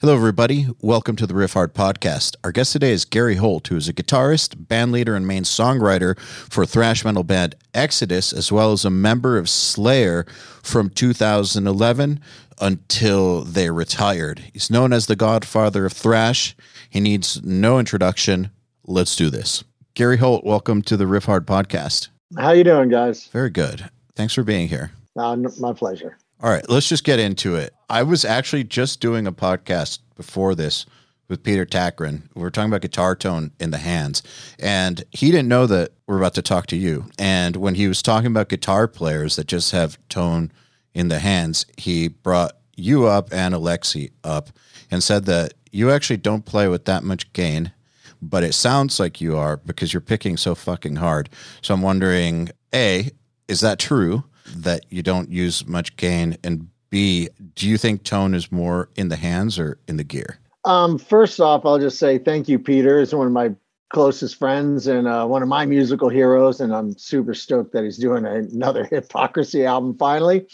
Hello, everybody. Welcome to the Riffhard podcast. Our guest today is Gary Holt, who is a guitarist, band leader, and main songwriter for thrash metal band Exodus, as well as a member of Slayer from 2011 until they retired. He's known as the godfather of thrash. He needs no introduction. Let's do this. Gary Holt, welcome to the Riffhard podcast. How you doing, guys? Very good. Thanks for being here. Uh, my pleasure. All right, let's just get into it. I was actually just doing a podcast before this with Peter Tägtgren. We were talking about guitar tone in the hands, and he didn't know that we're about to talk to you. And when he was talking about guitar players that just have tone in the hands, he brought you up and Alexi up and said that you actually don't play with that much gain, but it sounds like you are because you're picking so fucking hard. So I'm wondering, A, is that true? That you don't use much gain? And B, do you think tone is more in the hands or in the gear? Um, first off, I'll just say thank you, Peter. He's one of my closest friends and uh, one of my musical heroes, and I'm super stoked that he's doing another Hypocrisy album finally.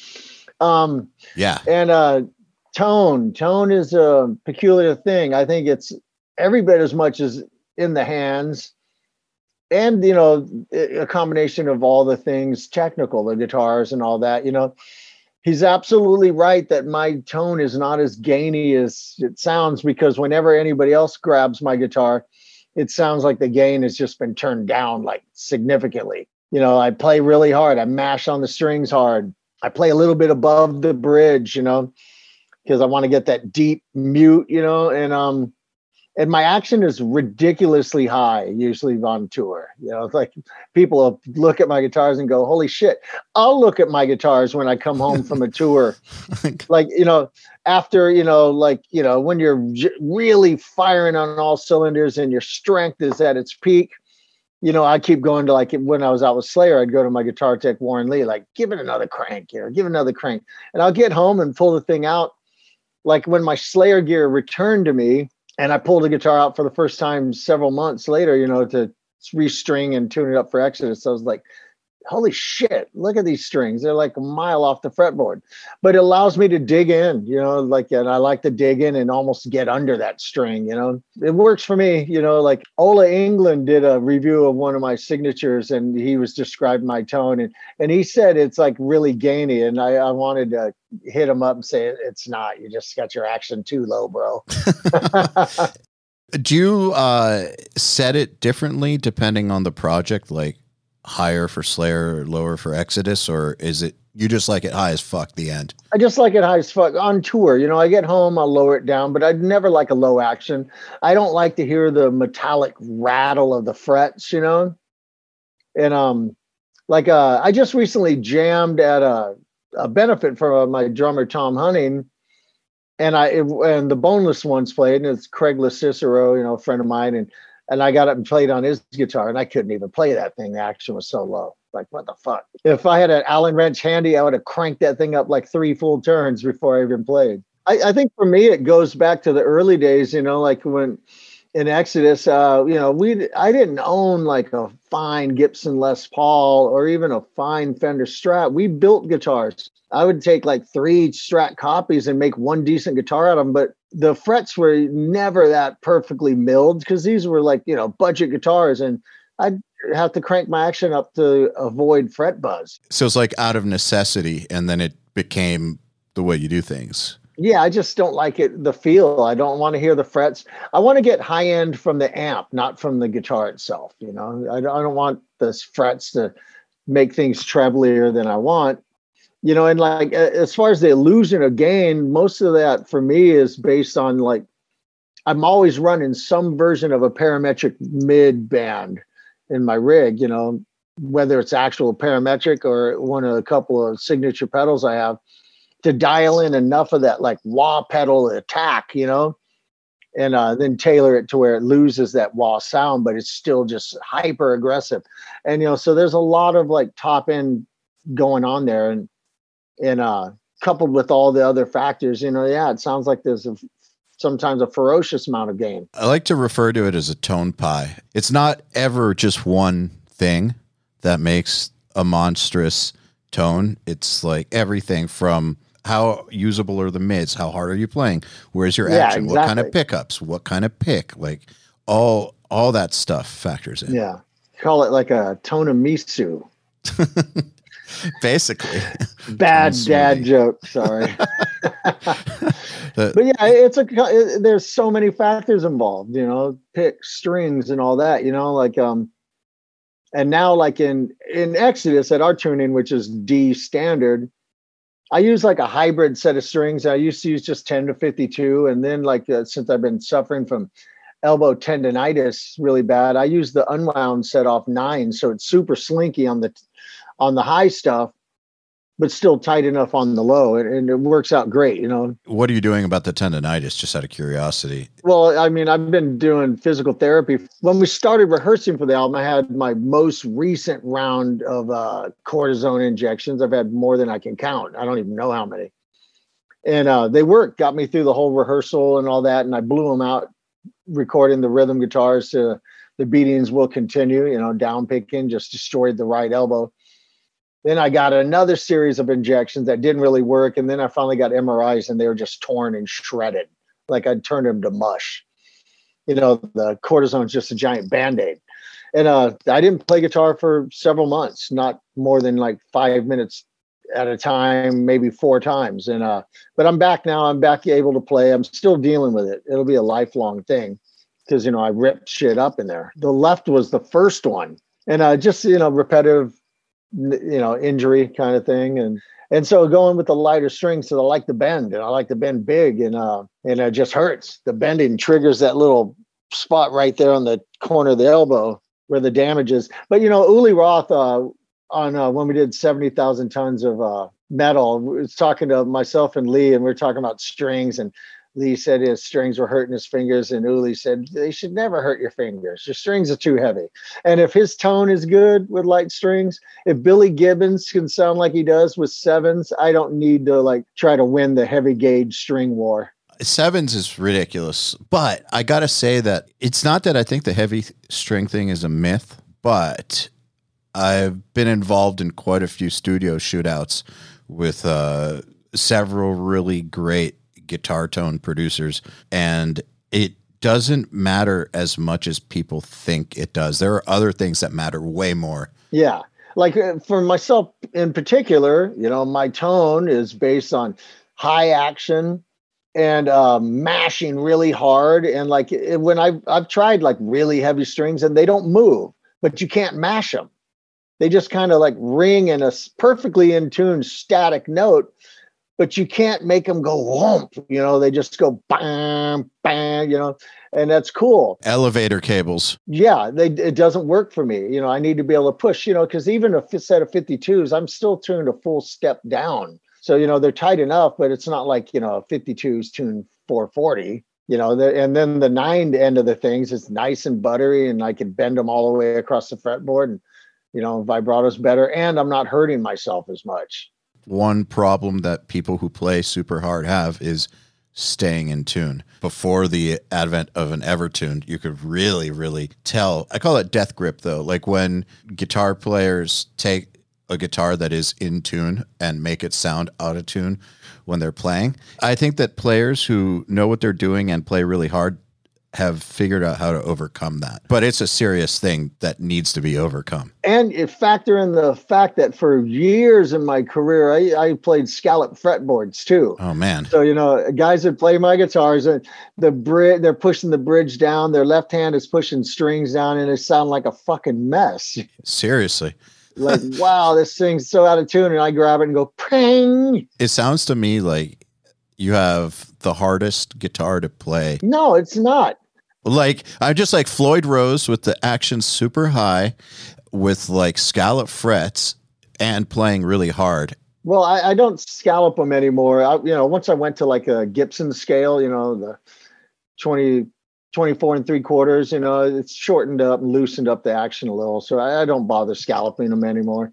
Um, yeah, and uh, tone, tone is a peculiar thing. I think it's every bit as much as in the hands and you know a combination of all the things technical the guitars and all that you know he's absolutely right that my tone is not as gainy as it sounds because whenever anybody else grabs my guitar it sounds like the gain has just been turned down like significantly. You know i play really hard i mash on the strings hard i play a little bit above the bridge you know because i want to get that deep mute you know and um and my action is ridiculously high usually on tour. You know it's like people look at my guitars and go holy shit. I'll look at my guitars when i come home from a tour. Like you know after you know like you know when you're really firing on all cylinders and your strength is at its peak you know i keep going to like when i was out with slayer i'd go to my guitar tech warren lee like give it another crank you know give it another crank. And i'll get home and pull the thing out. Like when my slayer gear returned to me and I pulled the guitar out for the first time several months later, you know, to restring and tune it up for Exodus. So I was like, holy shit, look at these strings. They're like a mile off the fretboard. But it allows me to dig in, you know, like, and I like to dig in and almost get under that string, you know. It works for me, you know, like Ola Englund did a review of one of my signatures and he was describing my tone and and he said it's like really gainy. And I, I wanted to hit him up and say it's not. You just got your action too low, bro. Do you uh, set it differently depending on the project? Like higher for Slayer lower for Exodus, or is it you just like it high as fuck the end? I just like it high as fuck on tour. You know, I get home, I'll lower it down, but I'd never like a low action. I don't like to hear the metallic rattle of the frets, you know? And um like uh I just recently jammed at a a benefit for my drummer Tom Hunting, and I it, and the Boneless ones played, and it's Craig Locicero, you know, a friend of mine, and and I got up and played on his guitar, and I couldn't even play that thing. The action was so low. Like what the fuck? If I had an Allen wrench handy, I would have cranked that thing up like three full turns before I even played. I, I think for me, it goes back to the early days. You know, like when in Exodus, uh, you know, we I didn't own like a fine Gibson Les Paul or even a fine Fender Strat. We built guitars. I would take like three Strat copies and make one decent guitar out of them, but the frets were never that perfectly milled because these were like you know budget guitars, and I'd have to crank my action up to avoid fret buzz. So it's like out of necessity, and then it became the way you do things yeah, I just don't like it. The feel. I don't want to hear the frets. I want to get high end from the amp, not from the guitar itself. You know, I, I don't want the frets to make things treblier than I want. You know, and like as far as the illusion of gain, most of that for me is based on like I'm always running some version of a parametric mid band in my rig. You know, whether it's actual parametric or one of a couple of signature pedals I have to dial in enough of that like wah pedal attack, you know, and uh, then tailor it to where it loses that wah sound, but it's still just hyper aggressive. And you know, so there's a lot of like top end going on there, and and uh, coupled with all the other factors, you know, yeah, it sounds like there's a sometimes a ferocious amount of gain. I like to refer to it as a tone pie. It's not ever just one thing that makes a monstrous tone. It's like everything from how usable are the mids? How hard are you playing? Where's your Yeah, action? What kind of pickups? What kind of pick? Like all all that stuff factors in. Yeah. Call it like a Tonamisu. Basically. Bad Tone dad joke. Sorry. But yeah, it's a it- there's so many factors involved, you know, pick strings and all that, you know, like um and now like in in Exodus at our tuning, which is D standard, I use like a hybrid set of strings. I used to use just 10 to 52 and then like uh, since I've been suffering from elbow tendonitis really bad, I use the unwound set off 9 so it's super slinky on the on the high stuff but still tight enough on the low and, and it works out great, you know. what are you doing about the tendonitis? Just out of curiosity. Well, I mean, I've been doing physical therapy. When we started rehearsing for the album, I had my most recent round of uh, cortisone injections. I've had more than I can count. I don't even know how many. And uh, they worked, got me through the whole rehearsal and all that. And I blew them out recording the rhythm guitars to the beatings will continue, you know, down picking, just destroyed the right elbow. Then I got another series of injections that didn't really work. And then I finally got MRIs and they were just torn and shredded. Like I'd turned them to mush. You know, the cortisone's just a giant band-aid. And uh, I didn't play guitar for several months, not more than like five minutes at a time, maybe four times. And uh, but I'm back now. I'm back able to play. I'm still dealing with it. It'll be a lifelong thing because you know I ripped shit up in there. The left was the first one, and uh, just you know repetitive, you know injury kind of thing, and and so going with the lighter strings, so I like the bend, and I like to bend big, and uh, and it just hurts. The bending triggers that little spot right there on the corner of the elbow where the damage is. But you know, Uli Roth uh, on uh, when we did seventy thousand tons of uh, metal, was talking to myself and Lee, and we are talking about strings, and Lee said his strings were hurting his fingers, and Uli said they should never hurt your fingers. Your strings are too heavy. And if his tone is good with light strings, if Billy Gibbons can sound like he does with sevens, I don't need to like try to win the heavy gauge string war. Sevens is ridiculous, but I gotta say that it's not that I think the heavy string thing is a myth, but I've been involved in quite a few studio shootouts with uh, several really great guitar tone producers, and it doesn't matter as much as people think it does. There are other things that matter way more. Yeah. Like uh, for myself in particular, you know, my tone is based on high action and uh, mashing really hard. And like when I've, I've tried like really heavy strings and they don't move, but you can't mash them. They just kind of like ring in a perfectly in tune static note, but you can't make them go whomp. You know, they just go bam, bam, you know, and that's cool Elevator cables. yeah they it doesn't work for me you know i need to be able to push you know because even a set of 52s i'm still tuned a full step down so you know they're tight enough but it's not like you know 52s tuned 440 you know the, and then the nine end of the things is nice and buttery and i can bend them all the way across the fretboard and you know vibrato's better and i'm not hurting myself as much One problem that people who play super hard have is staying in tune. Before the advent of an Evertune, you could really, really tell. I call it death grip though. Like when guitar players take a guitar that is in tune and make it sound out of tune when they're playing. I think that players who know what they're doing and play really hard have figured out how to overcome that. But it's a serious thing that needs to be overcome. and it factor in the fact that for years in my career i, I played scallop fretboards too Oh man. So you know, guys that play my guitars, and the bridge, they're pushing the bridge down. Their left hand is pushing strings down, and it sound like a fucking mess. Seriously. Like, wow, this thing's so out of tune, and I grab it and go ping. it sounds to me like you have the hardest guitar to play. No, it's not. Like I'm just like Floyd Rose with the action super high, with like scallop frets and playing really hard. Well, I, I don't scallop them anymore. I, you know, once I went to like a Gibson scale, you know, the 20, 24 and three quarters, you know, it's shortened up and loosened up the action a little. So I, I don't bother scalloping them anymore.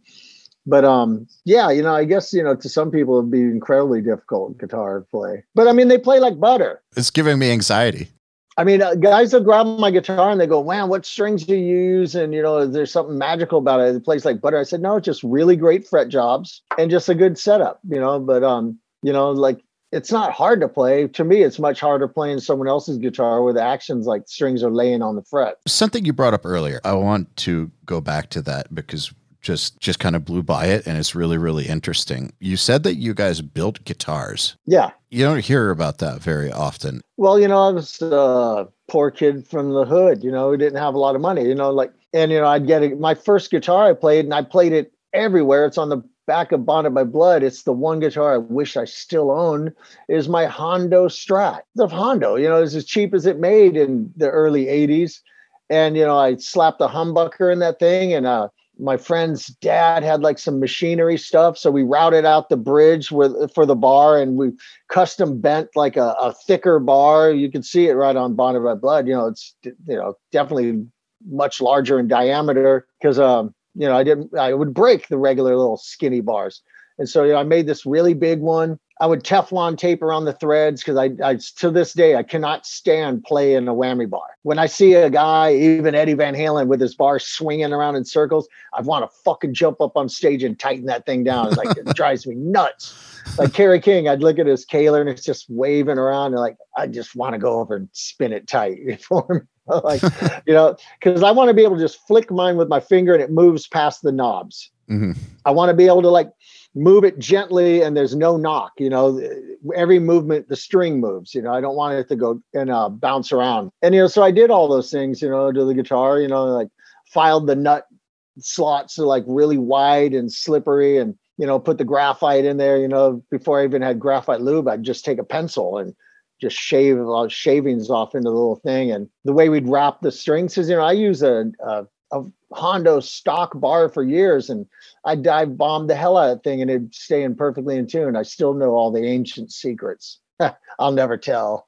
But um, yeah, you know, I guess you know, to some people it'd be incredibly difficult guitar play. But I mean, they play like butter. It's giving me anxiety. I mean, uh, guys will grab my guitar and they go, "Wow, what strings do you use?" And you know, there's something magical about it? It plays like butter. I said, "No, it's just really great fret jobs and just a good setup." You know, but um, You know, like it's not hard to play. To me, it's much harder playing someone else's guitar where the actions like strings are laying on the fret. Something you brought up earlier. I want to go back to that because just just kind of blew by it and it's really really interesting. You said that you guys built guitars. Yeah. You don't hear about that very often. Well, you know, I was a poor kid from the hood, you know, we didn't have a lot of money, you know, like and you know, I'd get it my first guitar I played and I played it everywhere. It's on the back of Bonded by Blood, it's the one guitar I wish I still owned, is my Hondo Strat. The Hondo, you know, it's as cheap as it made in the early 80s. And, you know, I slapped a humbucker in that thing and uh, my friend's dad had like some machinery stuff so we routed out the bridge with for the bar and we custom bent like a, a thicker bar you can see it right on bonded by blood you know it's you know definitely much larger in diameter because um you know, I didn't, I would break the regular little skinny bars. And so, you know, I made this really big one. I would Teflon tape around the threads because I, I, to this day, I cannot stand playing a whammy bar. When I see a guy, even Eddie Van Halen, with his bar swinging around in circles, I want to fucking jump up on stage and tighten that thing down. It's like it drives me nuts. Like Kerry King, I'd look at his Kahler and it's just waving around, and like I just want to go over and spin it tight for him. like, you know, because I want to be able to just flick mine with my finger and it moves past the knobs. Mm-hmm. I want to be able to like move it gently and there's no knock. You know, every movement, the string moves. You know, I don't want it to go and uh, bounce around. And you know, so I did all those things. You know, to the guitar. You know, like filed the nut slots to like really wide and slippery and you know put the graphite in there you know before i even had graphite lube i'd just take a pencil and just shave uh, shavings off into the little thing. And the way we'd wrap the strings is, you know, I use a, a, a Hondo stock bar for years and I dive bomb the hell out of that thing and it'd stay in perfectly in tune. I still know all the ancient secrets. I'll never tell.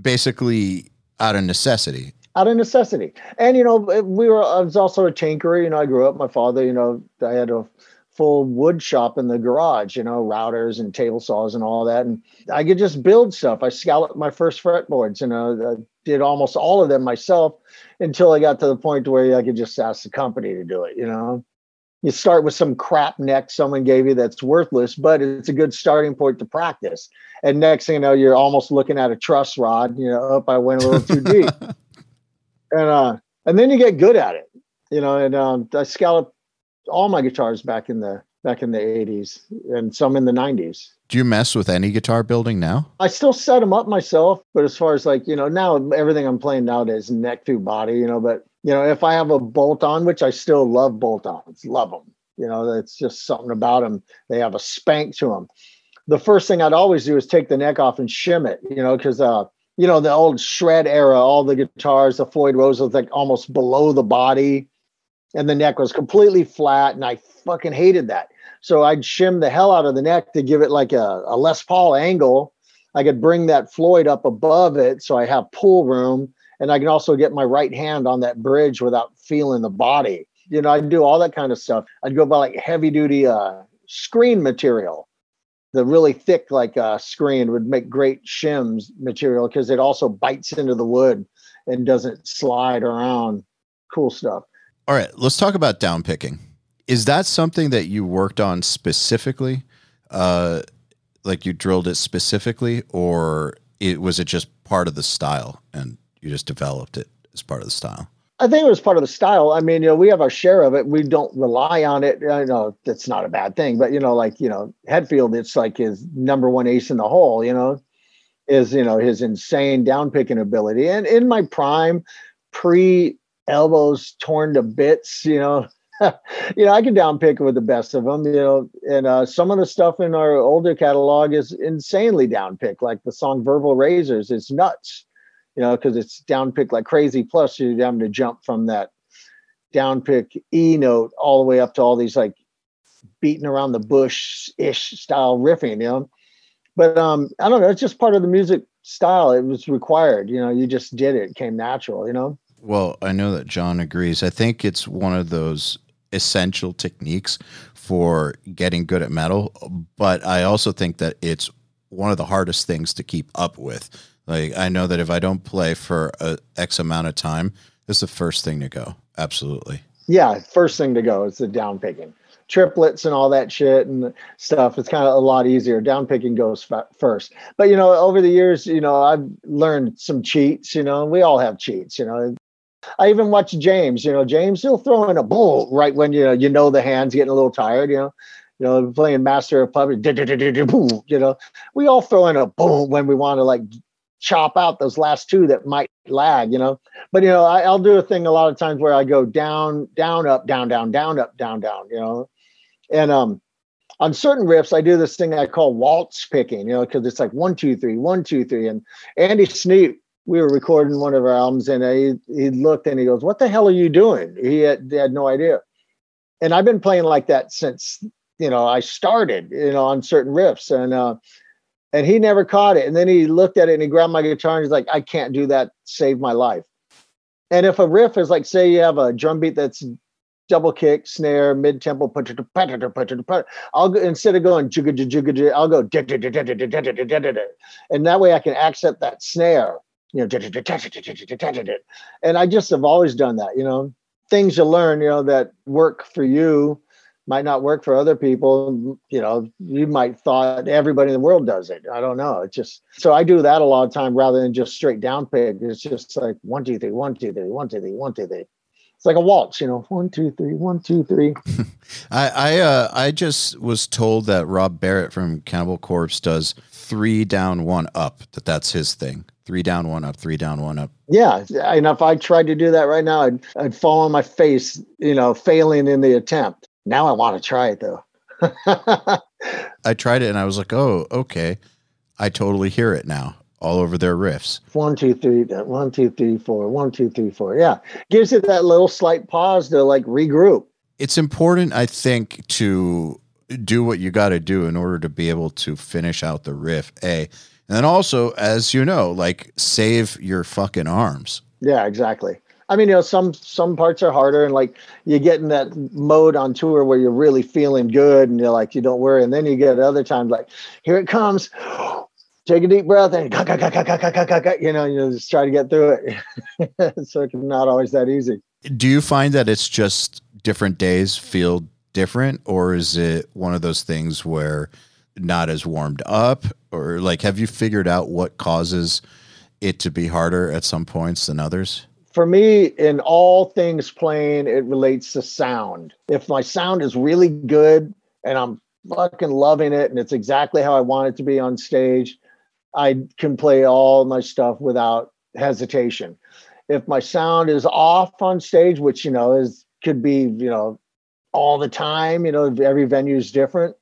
Basically, out of necessity. Out of necessity. And, you know, we were, I was also a tinkerer. You know, I grew up, my father, you know, I had a full wood shop in the garage, you know, routers and table saws and all that. And I could just build stuff. I scalloped my first fretboards, you know, did almost all of them myself until I got to the point where I could just ask the company to do it, you know. You start with some crap neck someone gave you that's worthless, but it's a good starting point to practice. And next thing you know, you're almost looking at a truss rod, you know, up I went a little too deep. and uh and then you get good at it, you know, and um I scalloped all my guitars back in the back in the 80s and some in the 90s. Do you mess with any guitar building now? I still set them up myself, but as far as like, you know, now everything I'm playing nowadays neck through body, you know, but you know, if I have a bolt on, which I still love bolt ons, love them. You know, it's just something about them. They have a spank to them. The first thing I'd always do is take the neck off and shim it, you know, because uh, you know, the old shred era, all the guitars, the Floyd Rose was like almost below the body and the neck was completely flat and I fucking hated that. So I'd shim the hell out of the neck to give it like a, a Les Paul angle. I could bring that Floyd up above it so I have pull room and I can also get my right hand on that bridge without feeling the body. You know, I'd do all that kind of stuff. I'd go by like heavy duty uh, screen material. The really thick like uh, screen would make great shims material because it also bites into the wood and doesn't slide around. Cool stuff. All right, let's talk about down picking. Is that something that you worked on specifically? Uh, like you drilled it specifically, or it was it just part of the style and you just developed it as part of the style? I think it was part of the style. I mean, you know, we have our share of it. We don't rely on it. I know that's not a bad thing, but you know, like you know, Hetfield, it's like his number one ace in the hole. You know, is you know his insane down picking ability. And in my prime, pre elbows torn to bits, you know. you know, I can down pick with the best of them, you know, and uh, some of the stuff in our older catalog is insanely down pick, like the song Verbal Razors is nuts, you know, because it's down pick like crazy. Plus, you're having to jump from that down pick E note all the way up to all these like beating around the bush ish style riffing, you know. But um, I don't know, it's just part of the music style. It was required, you know, you just did it, it came natural, you know. Well, I know that John agrees. I think it's one of those essential techniques for getting good at metal, but I also think that it's one of the hardest things to keep up with. Like I know that if I don't play for a X amount of time, is the first thing to go. Absolutely. Yeah, first thing to go is the down picking. triplets and all that shit and stuff, it's kind of a lot easier. Down picking goes first. But, you know, over the years, you know, I've learned some cheats, you know, and we all have cheats, you know. I even watch James, you know, James, he'll throw in a bull right when, you know, you know, the hand's getting a little tired, you know you know, playing Master of Puppets, you know, we all throw in a boom when we want to like chop out those last two that might lag, you know. But you know, I, will do a thing a lot of times where I go down, down, up, down, down, down, up, down, down, you know. And um on certain riffs, I do this thing I call waltz picking, you know, because it's like one, two, three, one, two, three. And Andy Sneap, we were recording one of our albums, and he he looked and he goes, "What the hell are you doing?" He had, he had no idea. And I've been playing like that since you know I started, you know, on certain riffs, and uh, and he never caught it. And then he looked at it and he grabbed my guitar and he's like, I can't do that. Save my life. And if a riff is like, say you have a drum beat that's double kick, snare, mid tempo, put da put, I'll go instead of going jigga jigga jigga, I'll go and that way I can accent that snare, you know, and I just have always done that, you know, things you learn, you know, that work for you might not work for other people. You know, you might thought everybody in the world does it. I don't know. It's just so I do that a lot of time rather than just straight down pick. It's just like one, two, three, one, two, three, one, two, three, one, two, three. It's like a waltz, you know, one, two, three, one, two, three. I I uh I just was told that Rob Barrett from Cannibal Corpse does three down, one up. That that's his thing. Three down, one up, three down, one up. Yeah, and if I tried to do that right now, I'd I'd fall on my face, you know, failing in the attempt. Now I want to try it though. I tried it and I was like, oh, okay. I totally hear it now all over their riffs. One, two, three, one, two, three, four, one, two, three, four. Yeah. Gives it that little slight pause to like regroup. It's important, I think, to do what you got to do in order to be able to finish out the riff, A. And then also, as you know, like save your fucking arms. Yeah, exactly. I mean, you know, some some parts are harder, and like you get in that mode on tour where you're really feeling good, and you're like, you don't worry, and then you get other times like, here it comes, take a deep breath, and you know, you just try to get through it. so it's not always that easy. Do you find that it's just different days feel different, or is it one of those things where not as warmed up, or like have you figured out what causes it to be harder at some points than others? for me, in all things playing, it relates to sound. If my sound is really good and I'm fucking loving it and it's exactly how I want it to be on stage, I can play all my stuff without hesitation. If my sound is off on stage, which you know is could be you know all the time, you know every venue is different.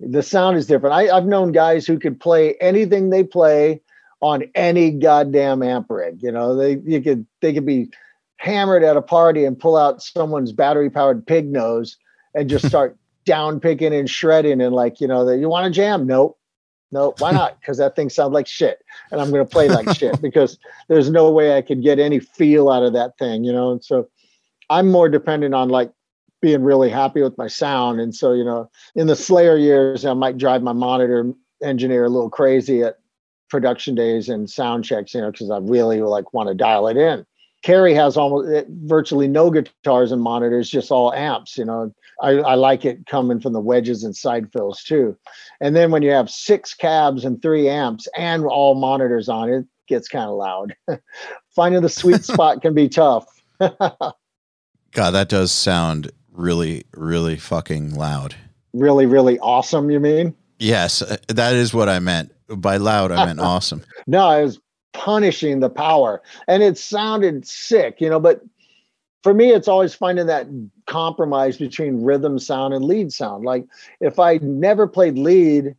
The sound is different. I, I've known guys who could play anything they play on any goddamn amp rig. You know, they you could they could be hammered at a party and pull out someone's battery powered pig nose and just start down picking and shredding and like, you know, that you want to jam? Nope. Nope. Why not? Because that thing sounds like shit. And I'm gonna play like shit because there's no way I could get any feel out of that thing, you know. And so I'm more dependent on like being really happy with my sound. And so, you know, in the Slayer years, I might drive my monitor engineer a little crazy at production days and sound checks, you know, because I really like want to dial it in. Kerry has almost eh, virtually no guitars and monitors, just all amps. You know, I, I like it coming from the wedges and side fills too. And then when you have six cabs and three amps and all monitors on it, gets kind of loud. Finding the sweet spot can be tough. God, that does sound really, really fucking loud. Really, really awesome. You mean? Yes, uh, that is what I meant by loud. I meant awesome. no, I was punishing the power, and it sounded sick, you know. But for me, it's always finding that compromise between rhythm sound and lead sound. Like if I never played lead,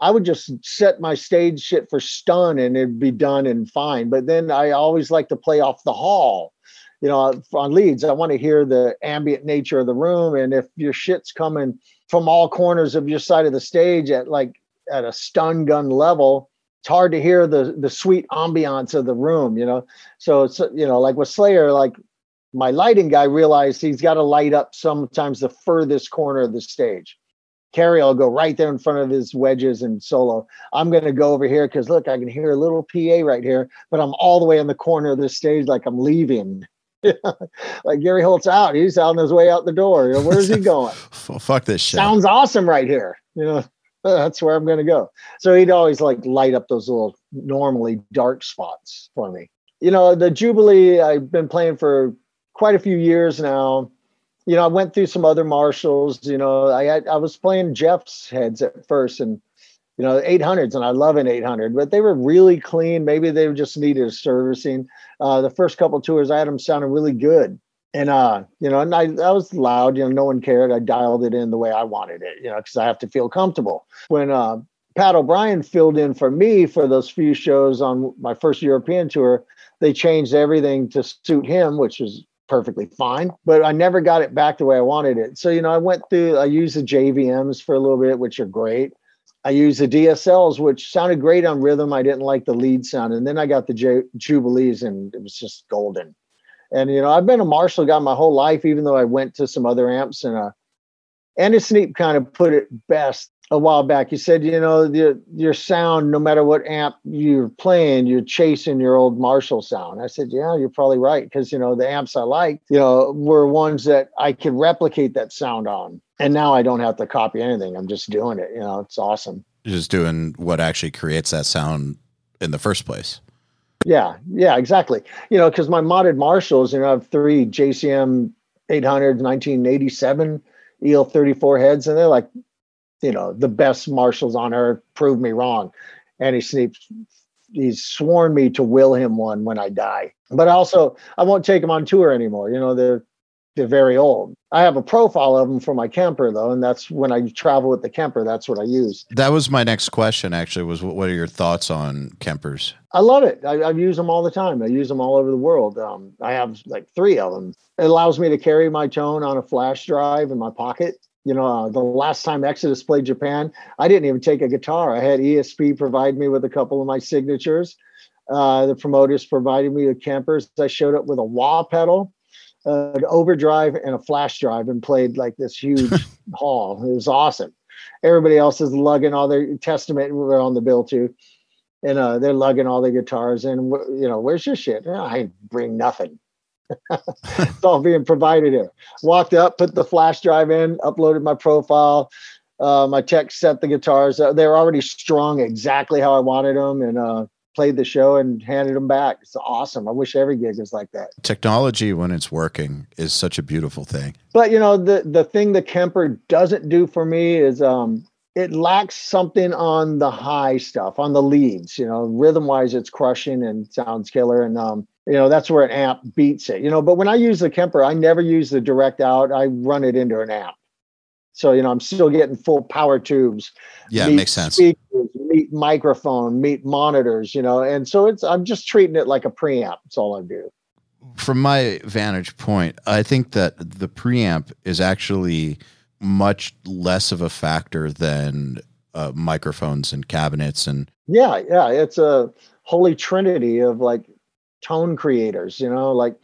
I would just set my stage shit for stun and it'd be done and fine. But then I always like to play off the hall. You know, on leads, I want to hear the ambient nature of the room. And if your shit's coming from all corners of your side of the stage at like at a stun gun level it's hard to hear the the sweet ambiance of the room you know so it's you know like with slayer like my lighting guy realized he's got to light up sometimes the furthest corner of the stage Kerry will go right there in front of his wedges and solo. I'm going to go over here because look, I can hear a little PA right here, but I'm all the way in the corner of the stage like I'm leaving. like Gary Holt's out. He's on his way out the door. You know, where's he going? Fuck this shit. Sounds awesome right here. You know, that's where I'm going to go. So he'd always like light up those little normally dark spots for me. You know, the Jubilee, I've been playing for quite a few years now. You know, I went through some other Marshalls. You know, I I was playing Jeff's heads at first, and you know, 800s, and I love an 800, but they were really clean. Maybe they just needed servicing. Uh, the first couple tours I had them sounding really good. And, uh, you know, and I, I was loud, you know, no one cared. I dialed it in the way I wanted it, you know, because I have to feel comfortable. When uh, Pat O'Brien filled in for me for those few shows on my first European tour, they changed everything to suit him, which was perfectly fine, but I never got it back the way I wanted it. So, you know, I went through, I used the JVMs for a little bit, which are great. I used the DSLs, which sounded great on rhythm. I didn't like the lead sound. And then I got the J- Jubilees and it was just golden. And, you know, I've been a Marshall guy my whole life, even though I went to some other amps and, uh, Andy Sneap kind of put it best a while back. He said, you know, the, your sound, no matter what amp you're playing, you're chasing your old Marshall sound. I said, yeah, you're probably right. Because, you know, the amps I liked, you know, were ones that I could replicate that sound on. And now I don't have to copy anything. I'm just doing it. You know, it's awesome. You're just doing what actually creates that sound in the first place. Yeah, yeah, exactly. You know, because my modded Marshalls, you know, I have three JCM 800 1987 EL 34 heads, and they're like you know, the best Marshalls on earth. Prove me wrong. And he Sneap, he's sworn me to will him one when I die. But also, I won't take him on tour anymore. You know, they're they're very old. I have a profile of them for my Kemper though, and that's when I travel with the Kemper. That's what I use. That was my next question. Actually, was what are your thoughts on Kempers? I love it. I, I use them all the time. I use them all over the world. Um, I have like three of them. It allows me to carry my tone on a flash drive in my pocket you know, uh, the last time Exodus played Japan, I didn't even take a guitar. I had ESP provide me with a couple of my signatures. Uh, the promoters provided me with Kempers. I showed up with a wah pedal, uh, an overdrive, and a flash drive, and played like this huge hall. It was awesome. Everybody else is lugging all their Testament. We're on the bill too, and uh, they're lugging all their guitars. And you know, where's your shit? I bring nothing it's all being provided here. Walked up, put the flash drive in, uploaded my profile. Uh, my tech set the guitars. Uh, they were already strung exactly how I wanted them, and uh, played the show and handed them back. It's awesome. I wish every gig was like that. Technology, when it's working, is such a beautiful thing. But you know, the the thing the Kemper doesn't do for me is um, it lacks something on the high stuff, on the leads. You know, rhythm wise, it's crushing and sounds killer. And um, you know that's where an amp beats it you know but when i use the kemper i never use the direct out i run it into an amp so you know i'm still getting full power tubes. Yeah it makes sense. speakers, meet microphone meet monitors you know and so it's i'm just treating it like a preamp that's all i do. From my vantage point i think that the preamp is actually much less of a factor than uh, microphones and cabinets and yeah yeah it's a holy trinity of like tone creators, you know, like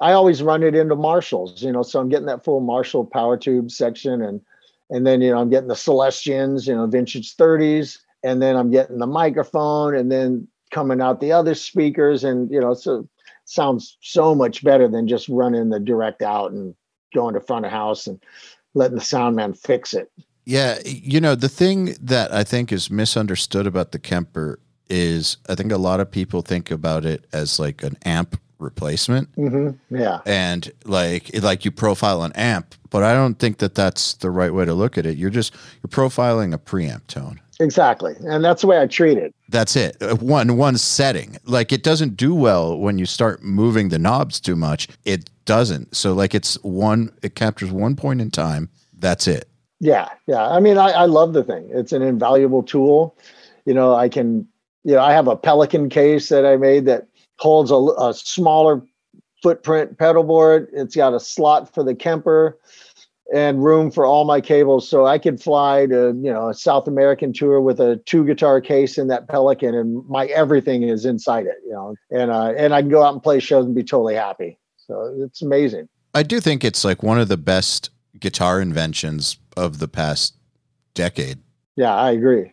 I always run it into Marshalls, you know, so I'm getting that full Marshall power tube section and and then you know I'm getting the Celestions, you know, vintage 30s, and then I'm getting the microphone and then coming out the other speakers and you know, so sounds so much better than just running the direct out and going to front of house and letting the sound man fix it. Yeah, you know, the thing that I think is misunderstood about the Kemper is I think a lot of people think about it as like an amp replacement. Mm-hmm. Yeah. And like like you profile an amp, but I don't think that that's the right way to look at it. You're just you're profiling a preamp tone. Exactly. And that's the way I treat it. That's it. Uh, one one setting. Like it doesn't do well when you start moving the knobs too much. It doesn't. So like it's one it captures one point in time. That's it. Yeah. Yeah. I mean I, I love the thing. It's an invaluable tool. You know, I can you know, I have a Pelican case that I made that holds a, a smaller footprint pedal board. It's got a slot for the Kemper and room for all my cables. So I could fly to, you know, a South American tour with a two guitar case in that Pelican and my everything is inside it, you know, and, uh, and I can go out and play shows and be totally happy. So it's amazing. I do think it's like one of the best guitar inventions of the past decade. Yeah, I agree.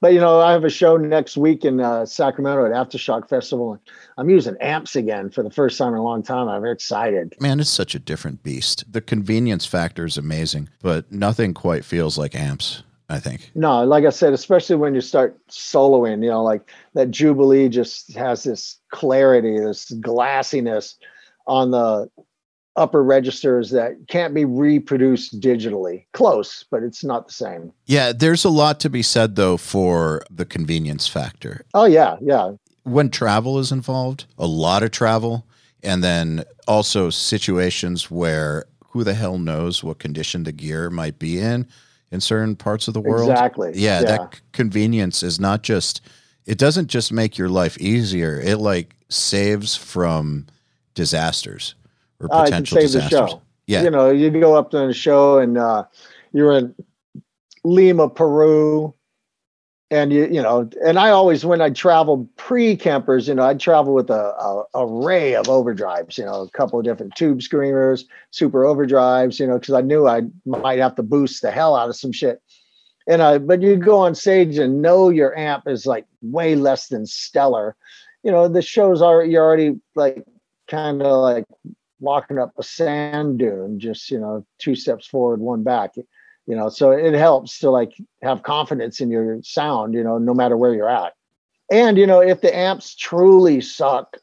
But you know, I have a show next week in uh, Sacramento at Aftershock Festival, and I'm using amps again for the first time in a long time. I'm very excited. Man, it's such a different beast. The convenience factor is amazing, but nothing quite feels like amps. I think. No, like I said, especially when you start soloing, you know, like that Jubilee just has this clarity, this glassiness on the upper registers that can't be reproduced digitally. Close, but it's not the same. Yeah, there's a lot to be said though for the convenience factor. Oh yeah, yeah. When travel is involved, a lot of travel, and then also situations where who the hell knows what condition the gear might be in in certain parts of the world. Exactly. Yeah, Yeah. that convenience is not just it doesn't just make your life easier. It like saves from disasters or Oh, it can potential save the show. Yeah. You know, you go up to a show and uh, you're in Lima, Peru, and you you know, and I always when I traveled pre Kempers, you know, I'd travel with a, a array of overdrives, you know, a couple of different tube screamers, super overdrives, you know, because I knew I might have to boost the hell out of some shit. And I, but you go on stage and know your amp is like way less than stellar. You know, the shows are you're already like kind of like walking up a sand dune, just you know, two steps forward, one back. You know, so it helps to like have confidence in your sound, you know, no matter where you're at. And you know, if the amps truly suck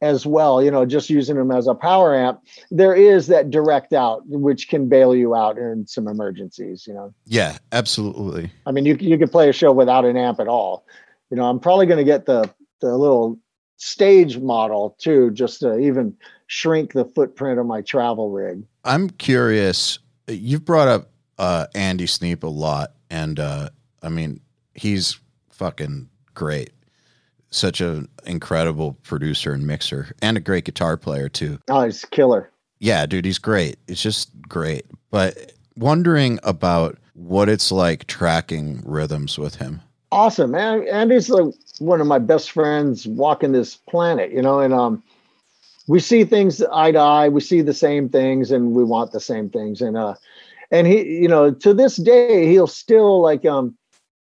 as well, you know, just using them as a power amp, there is that direct out which can bail you out in some emergencies, you know. Yeah, absolutely. I mean, you you could play a show without an amp at all. You know, I'm probably going to get the the little stage model too, just to even shrink the footprint of my travel rig. I'm curious. You've brought up uh, Andy Sneap a lot, and uh, I mean, he's fucking great. Such an incredible producer and mixer, and a great guitar player too. Oh, he's killer. Yeah, dude, he's great. It's just great. But wondering about what it's like tracking rhythms with him. Awesome, And Andy's like one of my best friends walking this planet, you know, and um we see things eye to eye, we see the same things and we want the same things. And uh and he, you know, to this day, he'll still like um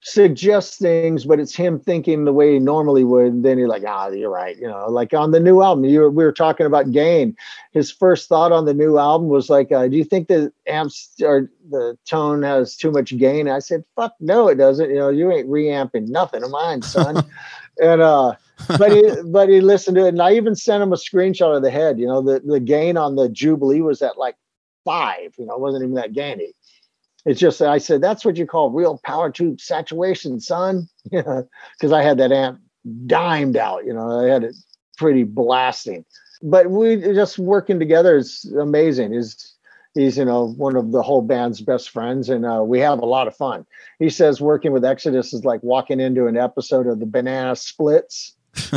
suggest things, but it's him thinking the way he normally would. And then you're like, ah, you're right. You know, like on the new album, you were, we were talking about gain. His first thought on the new album was like, uh, do you think the amps or the tone has too much gain? I said, fuck no, it doesn't. You know, you ain't reamping nothing of mine, son. and uh but he but he listened to it and I even sent him a screenshot of the head. You know, the, the gain on the Jubilee was at like five, you know, it wasn't even that gainy. It's just I said that's what you call real power tube saturation, son. Yeah, because I had that amp dimed out. You know, I had it pretty blasting. But we just working together is amazing. He's he's you know one of the whole band's best friends, and uh, we have a lot of fun. He says working with Exodus is like walking into an episode of the Banana Splits.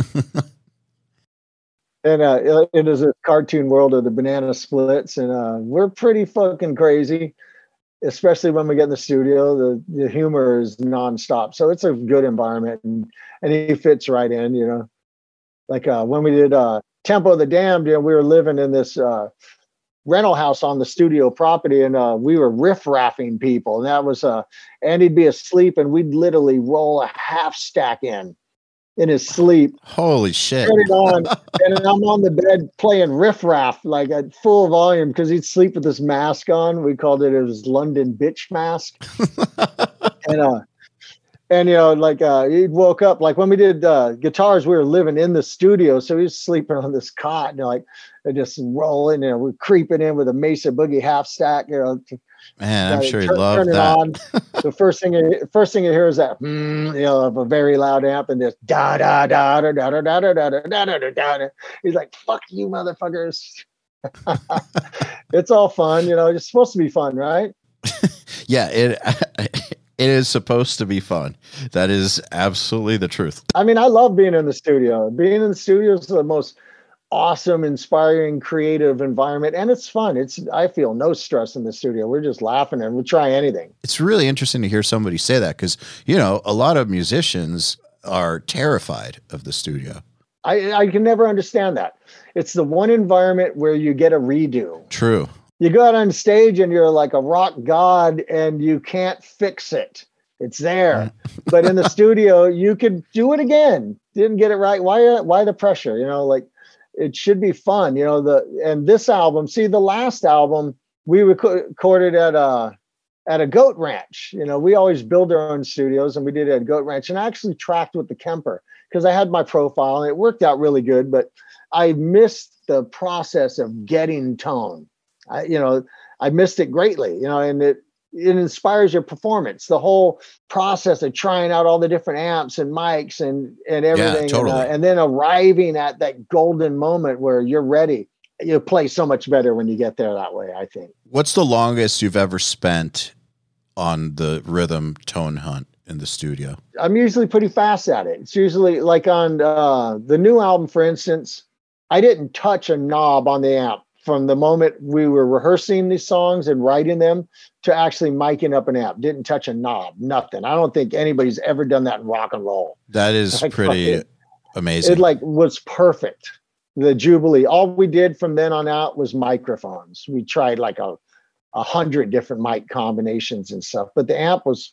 and uh, it is a cartoon world of the banana splits, and uh, we're pretty fucking crazy especially when we get in the studio, the, the humor is nonstop. So it's a good environment and, and he fits right in, you know. Like uh, when we did uh, Tempo of the Damned, you know, we were living in this uh, rental house on the studio property and uh, we were riff raffing people. And that was, uh, and he'd be asleep and we'd literally roll a half stack in in his sleep Holy shit. turn it on, and I'm on the bed playing riff raff like at full volume because he'd sleep with this mask on. We called it his London bitch mask, and uh, and you know, like uh, he woke up like when we did uh, guitars, we were living in the studio, so he was sleeping on this cot, and like and just rolling, you know, we're creeping in with a Mesa Boogie half stack, you know, Man, I'm uh, sure he turn- loved turn it that. on. the first thing, you- first thing you hear is that, mm, you know, of a very loud amp, and this da da da da da da da da da da da da da da. da. He's like, "Fuck you, motherfuckers!" it's all fun, you know. It's supposed to be fun, right? Yeah, it it is supposed to be fun. That is absolutely the truth. I mean, I love being in the studio. Being in the studio is the most awesome, inspiring, creative environment, and it's fun. It's I feel no stress in the studio. We're just laughing and we'll try anything. It's really interesting to hear somebody say that because you know a lot of musicians are terrified of the studio. I I can never understand that. It's the one environment where you get a redo. True. you go out on stage and you're like a rock god and you can't fix it It's there. Mm. but in the studio, you could do it again. Didn't get it right. Why why the pressure? You know, like it should be fun. You know, the and this album, see the last album we recorded at a at a goat ranch. You know, we always build our own studios and we did it at goat ranch and I actually tracked with the Kemper because I had my profile and it worked out really good, but I missed the process of getting tone. I, you know, I missed it greatly, you know, and it it inspires your performance. The whole process of trying out all the different amps and mics and and everything, yeah, totally. and, uh, and then arriving at that golden moment where you're ready. You play so much better when you get there that way. I think. What's the longest you've ever spent on the rhythm tone hunt in the studio? I'm usually pretty fast at it. It's usually like on uh, the new album, for instance. I didn't touch a knob on the amp from the moment we were rehearsing these songs and writing them to actually miking up an amp. Didn't touch a knob, nothing. I don't think anybody's ever done that in rock and roll. That is like, pretty it, amazing. It like was perfect. The Jubilee. All we did from then on out was microphones. We tried like a a hundred different mic combinations and stuff, but the amp was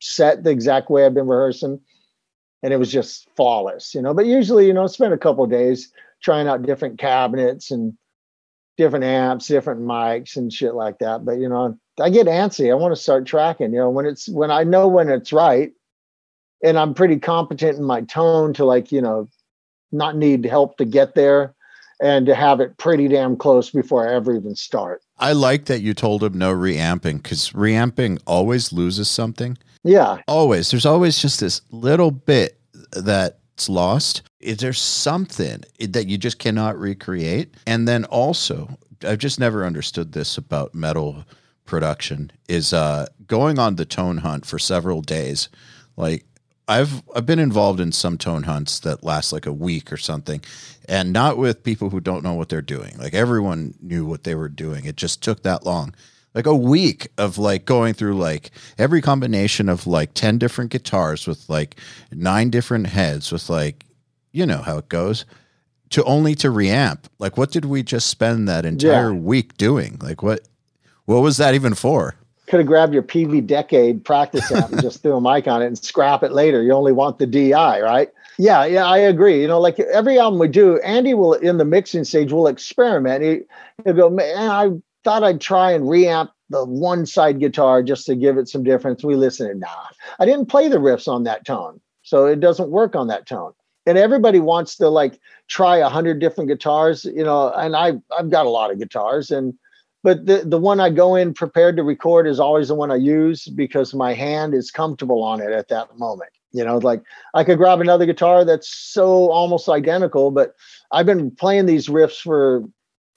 set the exact way I've been rehearsing, and it was just flawless, you know. But usually, you know, spend a couple days trying out different cabinets and different amps, different mics and shit like that. But you know, I get antsy. I want to start tracking. You know, when it's when I know when it's right, and I'm pretty competent in my tone to like you know, not need help to get there, and to have it pretty damn close before I ever even start. I like that you told him no reamping because reamping always loses something. Yeah, always. There's always just this little bit that's lost. Is there something that you just cannot recreate? And then also, I've just never understood this about metal production is uh, going on the tone hunt for several days. Like I've I've been involved in some tone hunts that last like a week or something, and not with people who don't know what they're doing. Like everyone knew what they were doing. It just took that long. Like a week of like going through like every combination of like 10 different guitars with like nine different heads with like you know how it goes to only to reamp. Like what did we just spend that entire yeah. week doing? Like what what was that even for? Could have grabbed your Peavey Decade practice amp and just threw a mic on it and scrap it later. You only want the DI, right? Yeah, yeah, I agree. You know, like every album we do, Andy will in the mixing stage will experiment. He, will go, man, I thought I'd try and reamp the one side guitar just to give it some difference. We listened, nah, I didn't play the riffs on that tone, so it doesn't work on that tone. And everybody wants to like try a hundred different guitars, you know. And I I've got a lot of guitars, and but the the one I go in prepared to record is always the one I use because my hand is comfortable on it at that moment. You know, like I could grab another guitar that's so almost identical, but I've been playing these riffs for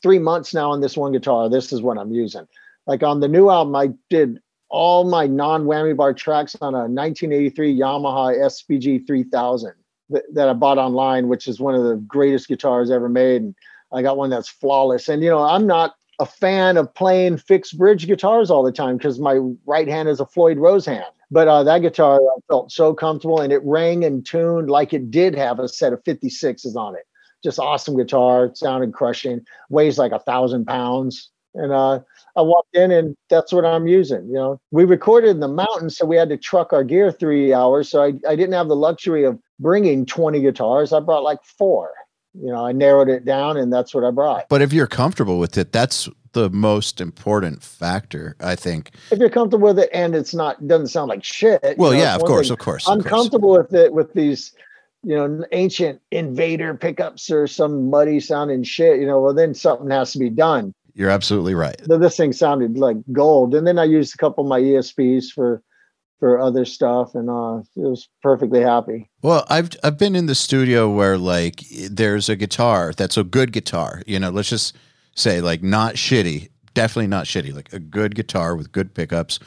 three months now on this one guitar. This is what I'm using. Like on the new album, I did all my non whammy bar tracks on a 1983 Yamaha SBG 3000 that, that I bought online, which is one of the greatest guitars ever made. And I got one that's flawless. And you know, I'm not a fan of playing fixed bridge guitars all the time because my right hand is a Floyd Rose hand. But uh, that guitar I felt so comfortable and it rang and tuned like it did have a set of 56s on it. Just awesome guitar, sounded crushing, weighs like a thousand pounds. And uh, I walked in and that's what I'm using. You know, we recorded in the mountains, so we had to truck our gear three hours. So I, I didn't have the luxury of bringing 20 guitars. I brought like four you know, I narrowed it down and that's what I brought. But if you're comfortable with it, that's the most important factor, I think. If you're comfortable with it and it's not doesn't sound like shit. Well, you know, yeah, of course, of course. I'm comfortable with it with these, you know, ancient invader pickups or some muddy sounding shit, you know, well then something has to be done. You're absolutely right. This thing sounded like gold. And then I used a couple of my ESPs for for other stuff and uh it was perfectly happy well i've i've been in the studio where like there's a guitar that's a good guitar you know let's just say like not shitty definitely not shitty like a good guitar with good pickups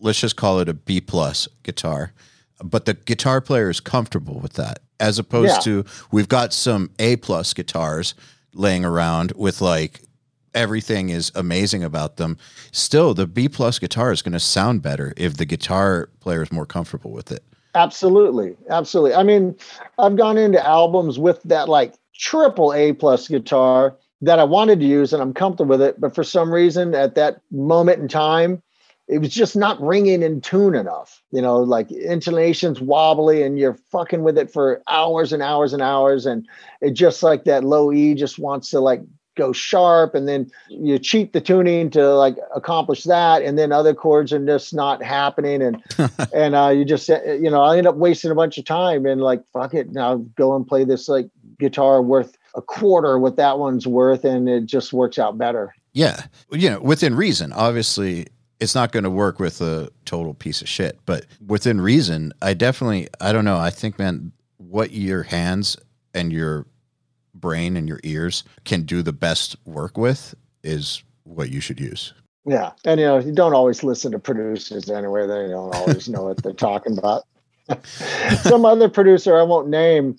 let's just call it a b plus guitar but the guitar player is comfortable with that as opposed yeah. to we've got some a plus guitars laying around with like everything is amazing about them, still the B plus guitar is going to sound better if the guitar player is more comfortable with it. Absolutely, absolutely. I mean, I've gone into albums with that like triple A plus guitar that I wanted to use and I'm comfortable with it, but for some reason at that moment in time, it was just not ringing in tune enough. You know, like intonations wobbly and you're fucking with it for hours and hours and hours. And it just like that low E just wants to like go sharp and then you cheat the tuning to like accomplish that and then other chords are just not happening and and uh you just you know i end up wasting a bunch of time and like fuck it now go and play this like guitar worth a quarter what that one's worth and it just works out better yeah you know within reason obviously it's not going to work with a total piece of shit. But within reason, I definitely, I don't know. I think, man, what your hands and your brain and your ears can do the best work with is what you should use. Yeah. And, you know, you don't always listen to producers anyway. They don't always know what they're talking about. Some other producer I won't name